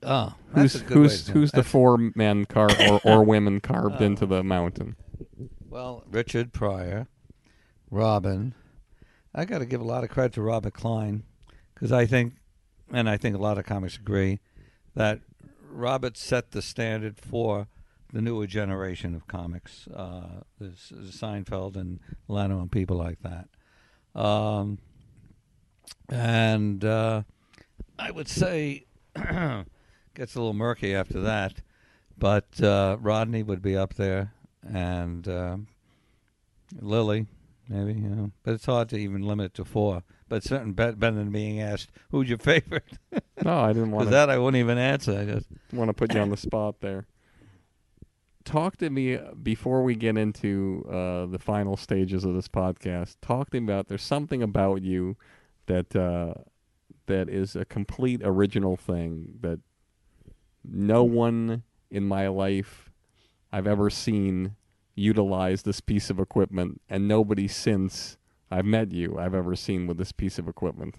Oh, Who's a good way who's who's the four men carved or, or (laughs) women carved uh, into the mountain? Well, Richard Pryor, Robin. I got to give a lot of credit to Robert Klein because I think, and I think a lot of comics agree, that Robert set the standard for the newer generation of comics. Uh, Seinfeld and Leno and people like that. Um, and uh, I would say (clears throat) gets a little murky after that, but uh, Rodney would be up there, and um, Lily, maybe you know. But it's hard to even limit it to four. But certain better than being asked, "Who's your favorite?" (laughs) No, I didn't (laughs) want to that I wouldn't even answer. I just want to put you on the spot there. Talk to me before we get into uh, the final stages of this podcast. Talk to me about there's something about you that uh, that is a complete original thing that no one in my life I've ever seen utilize this piece of equipment, and nobody since I've met you I've ever seen with this piece of equipment.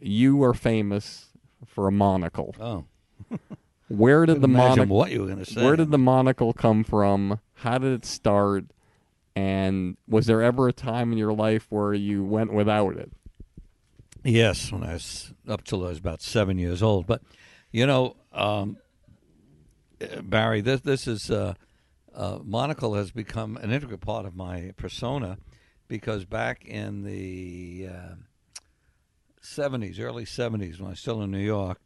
You are famous for a monocle. oh, (laughs) Where did the monocle? what you were going to say. Where did the monocle come from? How did it start? And was there ever a time in your life where you went without it? Yes, when I was up till I was about seven years old. But you know, um, Barry, this this is uh, uh, monocle has become an integral part of my persona because back in the uh, seventies, early seventies, when I was still in New York,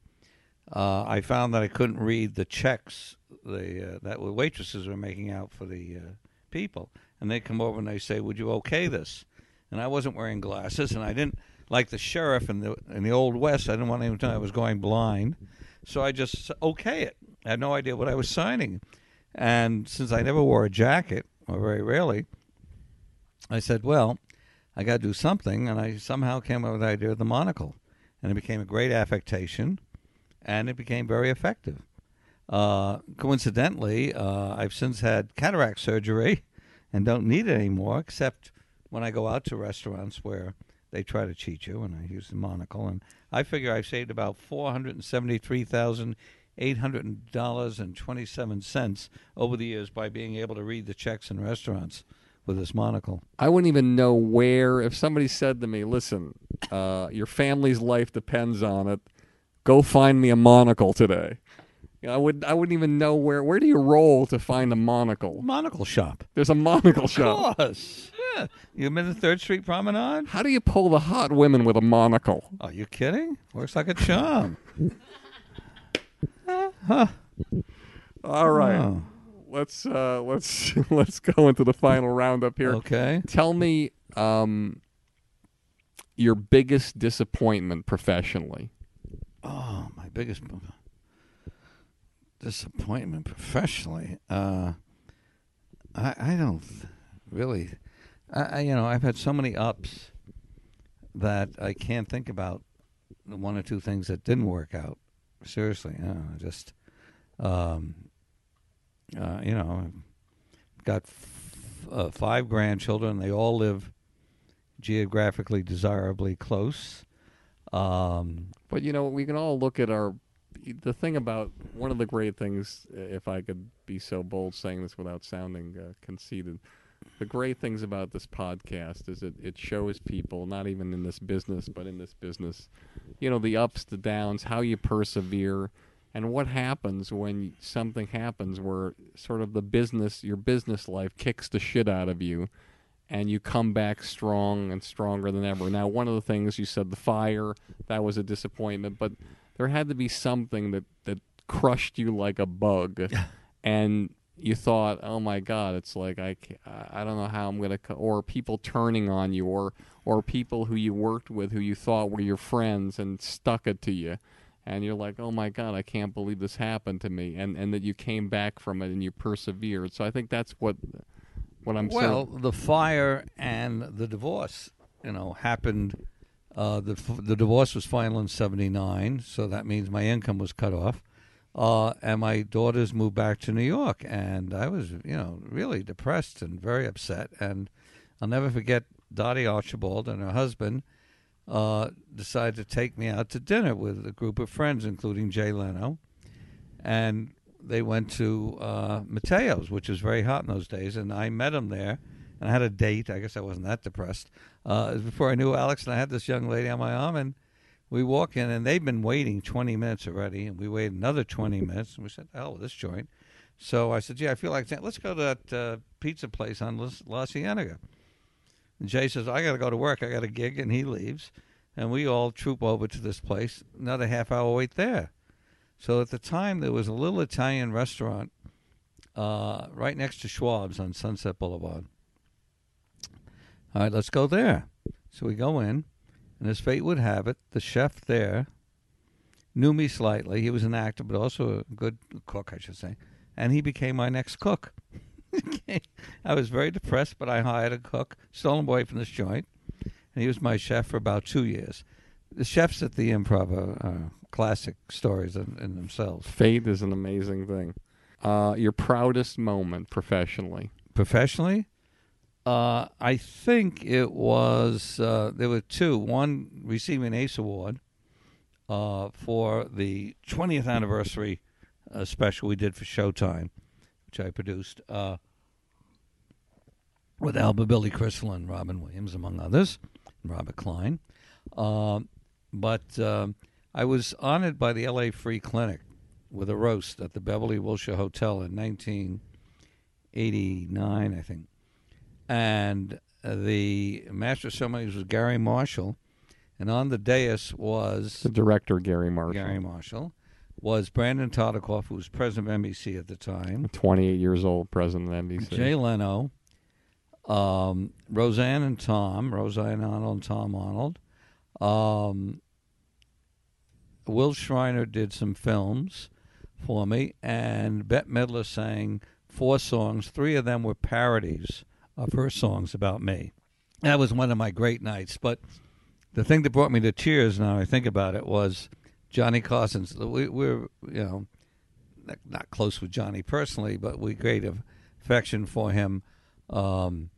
uh, I found that I couldn't read the checks the uh, that the waitresses were making out for the uh, people, and they come over and they say, "Would you okay this?" And I wasn't wearing glasses, and I didn't like the sheriff in the in the old west. I didn't want anyone to know I was going blind, so I just okay it. I had no idea what I was signing, and since I never wore a jacket or very rarely, I said, "Well, I got to do something," and I somehow came up with the idea of the monocle, and it became a great affectation, and it became very effective. Uh, coincidentally, uh, I've since had cataract surgery (laughs) and don't need it anymore, except when I go out to restaurants where they try to cheat you, and I use the monocle. And I figure I've saved about four hundred and seventy-three thousand eight hundred dollars and twenty-seven cents over the years by being able to read the checks in restaurants with this monocle. I wouldn't even know where. If somebody said to me, "Listen, uh, your family's life depends on it. Go find me a monocle today." You know, I would. I wouldn't even know where. Where do you roll to find a monocle? Monocle shop. There's a monocle Of shop. course. Yeah. You been the Third Street Promenade? How do you pull the hot women with a monocle? Are you kidding? Works like a charm. huh. (laughs) All right, Oh. Let's uh, let's (laughs) let's go into the final roundup here. Okay. Tell me um, your biggest disappointment professionally. Oh, my biggest disappointment professionally. Uh, I I don't really. I, I you know I've had so many ups that I can't think about the one or two things that didn't work out. Seriously, know, just um, uh, you know, got f- uh, five grandchildren. They all live geographically desirably close. Um, But you know, we can all look at our. The thing about one of the great things, if I could be so bold saying this without sounding uh, conceited, the great things about this podcast is it it shows people, not even in this business, but in this business, you know, the ups, the downs, how you persevere, and what happens when something happens where sort of the business, your business life kicks the shit out of you, and you come back strong and stronger than ever. Now, one of the things you said, the fire, that was a disappointment, but there had to be something that, that crushed you like a bug, (laughs) and you thought, oh my God, it's like I, I don't know how I'm gonna, co-, or people turning on you, or or people who you worked with who you thought were your friends and stuck it to you. And you're like, oh my God, I can't believe this happened to me, and and that you came back from it and you persevered. So I think that's what what I'm well, of- the fire and the divorce, you know, happened. Uh, the the divorce was final in '79, so that means my income was cut off, uh, and my daughters moved back to New York, and I was, you know, really depressed and very upset. And I'll never forget Dottie Archibald and her husband uh, decided to take me out to dinner with a group of friends, including Jay Leno, and they went to uh, Matteo's, which was very hot in those days, and I met him there. And I had a date. I guess I wasn't that depressed. Uh, before I knew Alix, and I had this young lady on my arm, and we walk in, and they've been waiting 20 minutes already, and we waited another 20 minutes, and we said, "Hell, with this joint." So I said, "Yeah, I feel like let's go to that uh, pizza place on La, La Cienega." Jay says, "I got to go to work. I got a gig," and he leaves, and we all troop over to this place. Another half hour wait there. So at the time, there was a little Italian restaurant uh, right next to Schwab's on Sunset Boulevard. All right, let's go there. So we go in, and as fate would have it, the chef there knew me slightly. He was an actor, but also a good cook, I should say. And he became my next cook. (laughs) I was very depressed, but I hired a cook, stole him away from this joint, and he was my chef for about two years. The chefs at the improv are, are classic stories in, in themselves. Fate is an amazing thing. Uh, your proudest moment professionally. Professionally, uh, I think it was uh, there were two. One receiving an Ace Award uh, for the 20th anniversary uh, special we did for Showtime, which I produced uh, with Alba Billy Crystal and Robin Williams, among others, and Robert Klein. Um, but um, I was honored by the LA Free Clinic with a roast at the Beverly Wilshire Hotel in 1989, I think. And uh, the master of ceremonies was Garry Marshall, and on the dais was The director, Garry Marshall. Garry Marshall, was Brandon Tartikoff, who was president of NBC at the time, 28 years old, president of NBC. Jay Leno, um, Roseanne and Tom, Roseanne Arnold and Tom Arnold. Um, Will Shriner did some films for me, and Bette Midler sang four songs. Three of them were parodies of her songs about me. That was one of my great nights. But the thing that brought me to tears now I think about it was Johnny Carson's. We, we're, you know, not- close with Johnny personally, but we great affection for him. Um,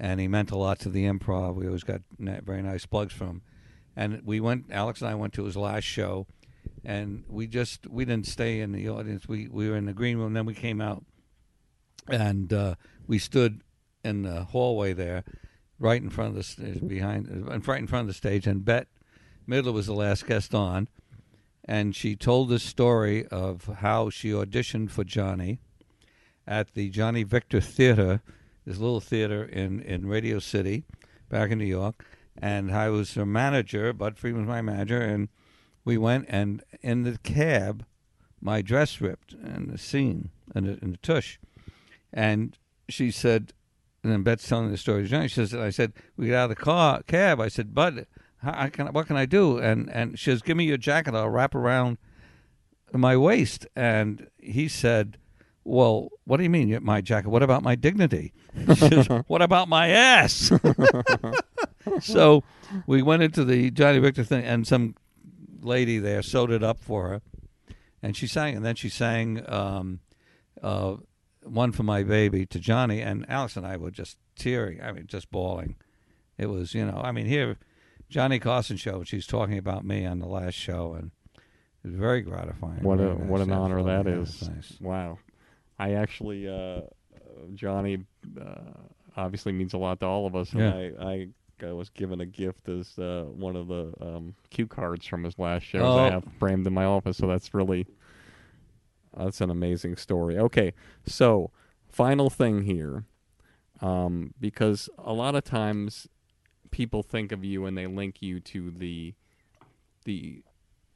and he meant a lot to the improv. We always got very nice plugs from him. And we went, Alix and I went to his last show, and we just, we didn't stay in the audience. We, we were in the green room, then we came out, and uh, we stood in the hallway there, right in front of the behind, right in front of the stage, and Bette Midler was the last guest on, and she told the story of how she auditioned for Johnny at the Johnny Victor Theater, this little theater in, in Radio City, back in New York. And I was her manager, Budd Friedman was my manager, and we went, and in the cab, my dress ripped in the scene, in the, the tush. And she said, and then Bette's telling the story to Johnny. She says, and I said, we get out of the car, cab. I said, Bud, can, what can I do? And, and she says, give me your jacket. I'll wrap around my waist. And he said, well, what do you mean, my jacket? What about my dignity? She says, (laughs) what about my ass? (laughs) so we went into the Johnny Victor thing, and some lady there sewed it up for her, and she sang. And then she sang um, uh, "One for My Baby" to Johnny, and Alix and I were just tearing. I mean, just bawling. It was, you know, I mean, here, Johnny Carson show. She's talking about me on the last show, and it was very gratifying. What a nice. what an honor that is! Nice. Wow, I actually uh, Johnny uh, obviously means a lot to all of us, and Yeah. I, I I was given a gift as uh, one of the um, cue cards from his last shows. Oh. I have framed in my office, so that's really that's an amazing story. Okay, so final thing here, um, because a lot of times people think of you and they link you to the the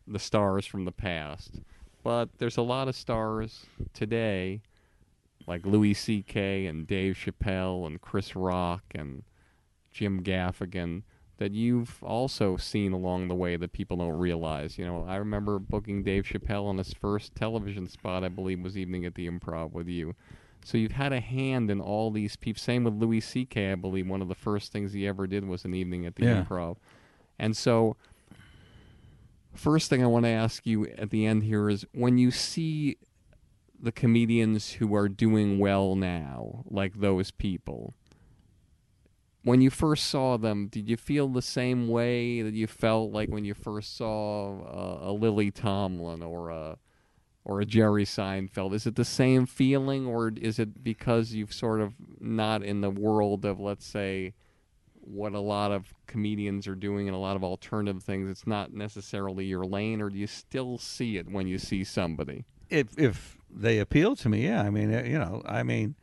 the stars from the past, but there's a lot of stars today, like Louis C.K. and Dave Chappelle and Chris Rock and Jim Gaffigan that you've also seen along the way that people don't realize. You know, I remember booking Dave Chappelle on his first television spot, I believe, was Evening at the Improv with you. So you've had a hand in all these people. Same with Louis C.K. I believe one of the first things he ever did was an Evening at the Yeah. Improv. And so, first thing I want to ask you at the end here is when you see the comedians who are doing well now, like those people, when you first saw them, did you feel the same way that you felt like when you first saw uh, a Lily Tomlin or a or a Jerry Seinfeld? Is it the same feeling, or is it because you've sort of not in the world of, let's say, what a lot of comedians are doing and a lot of alternative things? It's not necessarily your lane, or do you still see it when you see somebody? if if they appeal to me, yeah. I mean, uh, you know, I mean,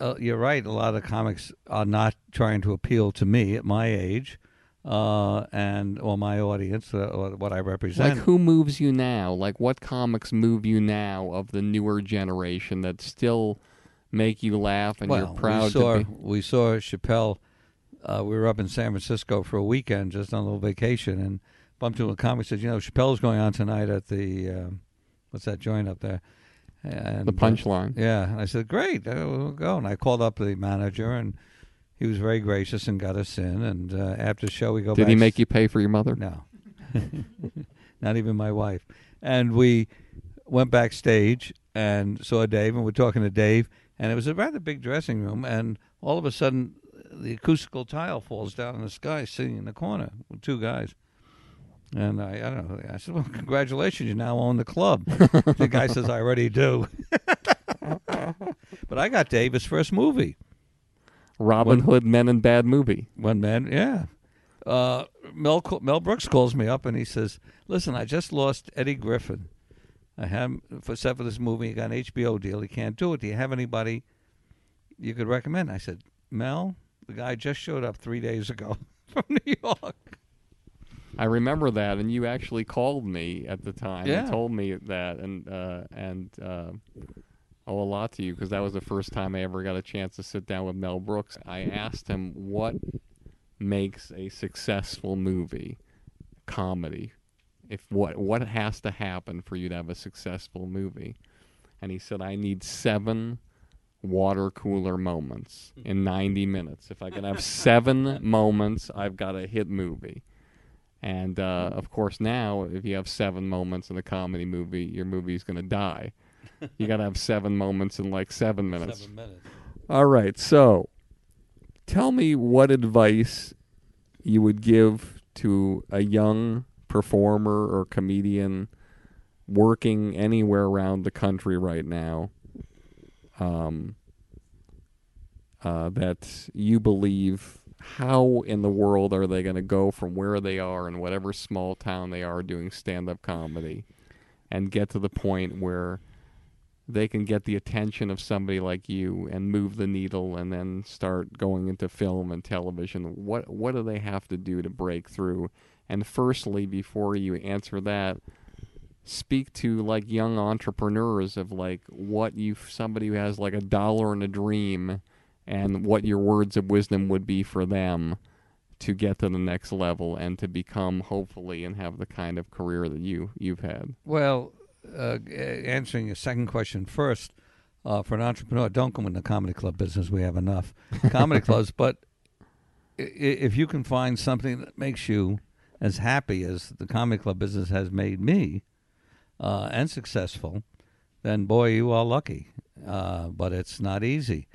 uh, you're right. A lot of comics are not trying to appeal to me at my age, uh, and or my audience, uh, or what I represent. Like, who moves you now? Like, what comics move you now of the newer generation that still make you laugh and well, you're proud we saw to be? we saw Chappelle. Uh, we were up in San Francisco for a weekend, just on a little vacation, and bumped into a comic. Said, "You know, Chappelle's going on tonight at the um, what's that joint up there?" And, The punchline. Uh, yeah, and I said, "Great, uh, we'll go." And I called up the manager, and he was very gracious and got us in. And uh, after the show, we go. Did he make you pay for your mother? No, (laughs) not even my wife. And we went backstage and saw Dave, and we're talking to Dave, and it was a rather big dressing room, and all of a sudden, the acoustical tile falls down in the sky, sitting in the corner with two guys. And I, I don't know. I said, "Well, congratulations, you now own the club." (laughs) the guy says, "I already do." (laughs) but I got Dave's first movie. Robin Hood Men in Bad movie. One man, yeah. Uh, Mel Mel Brooks calls me up and he says, "Listen, I just lost Eddie Griffin. I have for set for this movie. He got an HBO deal. He can't do it. Do you have anybody you could recommend?" I said, "Mel, the guy just showed up three days ago (laughs) from New York. I remember that, and you actually called me at the time Yeah. and told me that, and uh, and uh, owe a lot to you because that was the first time I ever got a chance to sit down with Mel Brooks. I asked him what makes a successful movie, comedy. If what what has to happen for you to have a successful movie, and he said I need seven water cooler moments in 90 minutes. If I can have (laughs) seven moments, I've got a hit movie. And uh, of course, now if you have seven moments in a comedy movie, your movie's going to die. You got to have seven moments in like seven minutes. minutes. All right, so tell me what advice you would give to a young performer or comedian working anywhere around the country right now um, uh, that you believe how in the world are they going to go from where they are in whatever small town they are doing stand-up comedy and get to the point where they can get the attention of somebody like you and move the needle and then start going into film and television. What what do they have to do to break through? And firstly before you answer that speak to like young entrepreneurs of like what you somebody who has like a dollar and a dream and what your words of wisdom would be for them to get to the next level and to become hopefully and have the kind of career that you you've had. Well, uh, answering your second question first, uh, for an entrepreneur, don't come in the comedy club business. We have enough (laughs) comedy clubs. But if you can find something that makes you as happy as the comedy club business has made me uh, and successful, then boy, you are lucky. Uh, but it's not easy.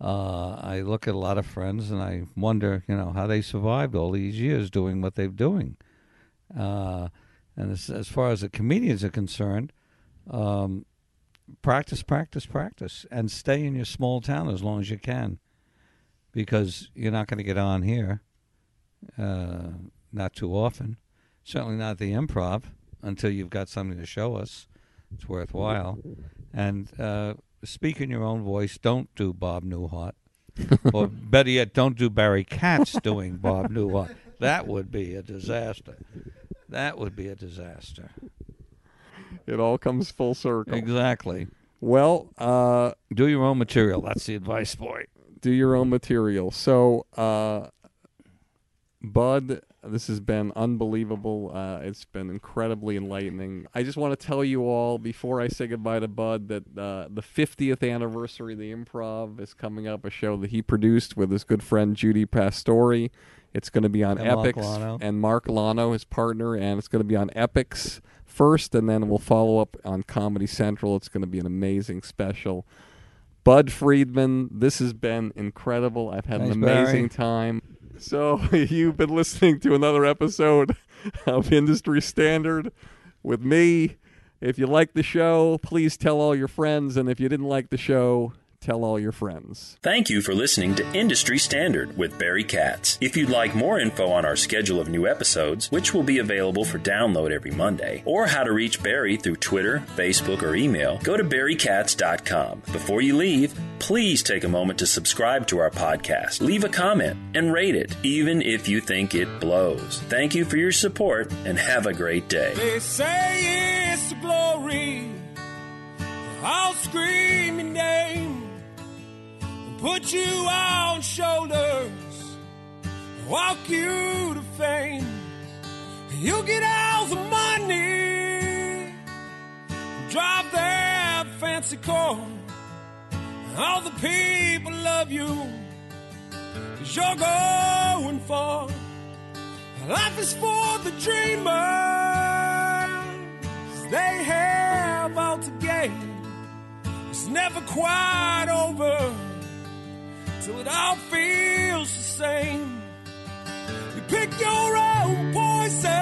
Uh, I look at a lot of friends and I wonder, you know, how they survived all these years doing what they're doing. And as, as far as the comedians are concerned, um, practice, practice, practice, and stay in your small town as long as you can, because you're not going to get on here, uh, not too often. Certainly not the improv until you've got something to show us. It's worthwhile, and uh, speak in your own voice. Don't do Bob Newhart, (laughs) or better yet, don't do Barry Katz doing Bob Newhart. That would be a disaster. That would be a disaster. it all comes full circle Exactly. well uh Do your own material. That's the advice, boy. do your own material. So, uh, Budd, this has been unbelievable. Uh, it's been incredibly enlightening. I just want to tell you all before I say goodbye to Budd that uh, the 50th anniversary of the Improv is coming up. A show that he produced with his good friend Judy Pastori. It's going to be on And Epix and Mark Lonow, his partner, and it's going to be on Epix first, and then we'll follow up on Comedy Central. It's going to be an amazing special. Budd Friedman, this has been incredible. I've had Thanks, an amazing Barry. time. So (laughs) you've been listening to another episode of Industry Standard with me. If you like the show, please tell all your friends. And if you didn't like the show, tell all your friends. Thank you for listening to Industry Standard with Barry Katz. If you'd like more info on our schedule of new episodes, which will be available for download every Monday, or how to reach Barry through Twitter, Facebook, or email, go to barrykatz.com. Before you leave, please take a moment to subscribe to our podcast, leave a comment, and rate it, even if you think it blows. Thank you for your support and have a great day. They say it's the glory. I'll scream your name and put you on shoulders, walk you to fame. You'll get all the money, drive that fancy car. All the people love you, cause you're going far. Life is for the dreamers. They have all to gain. It's never quite over so it all feels the same. You pick your own poison,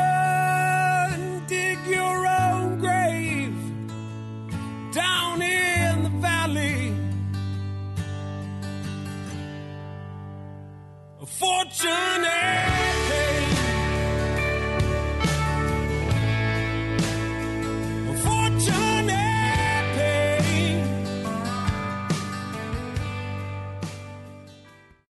dig your own grave down in the valley. A fortune.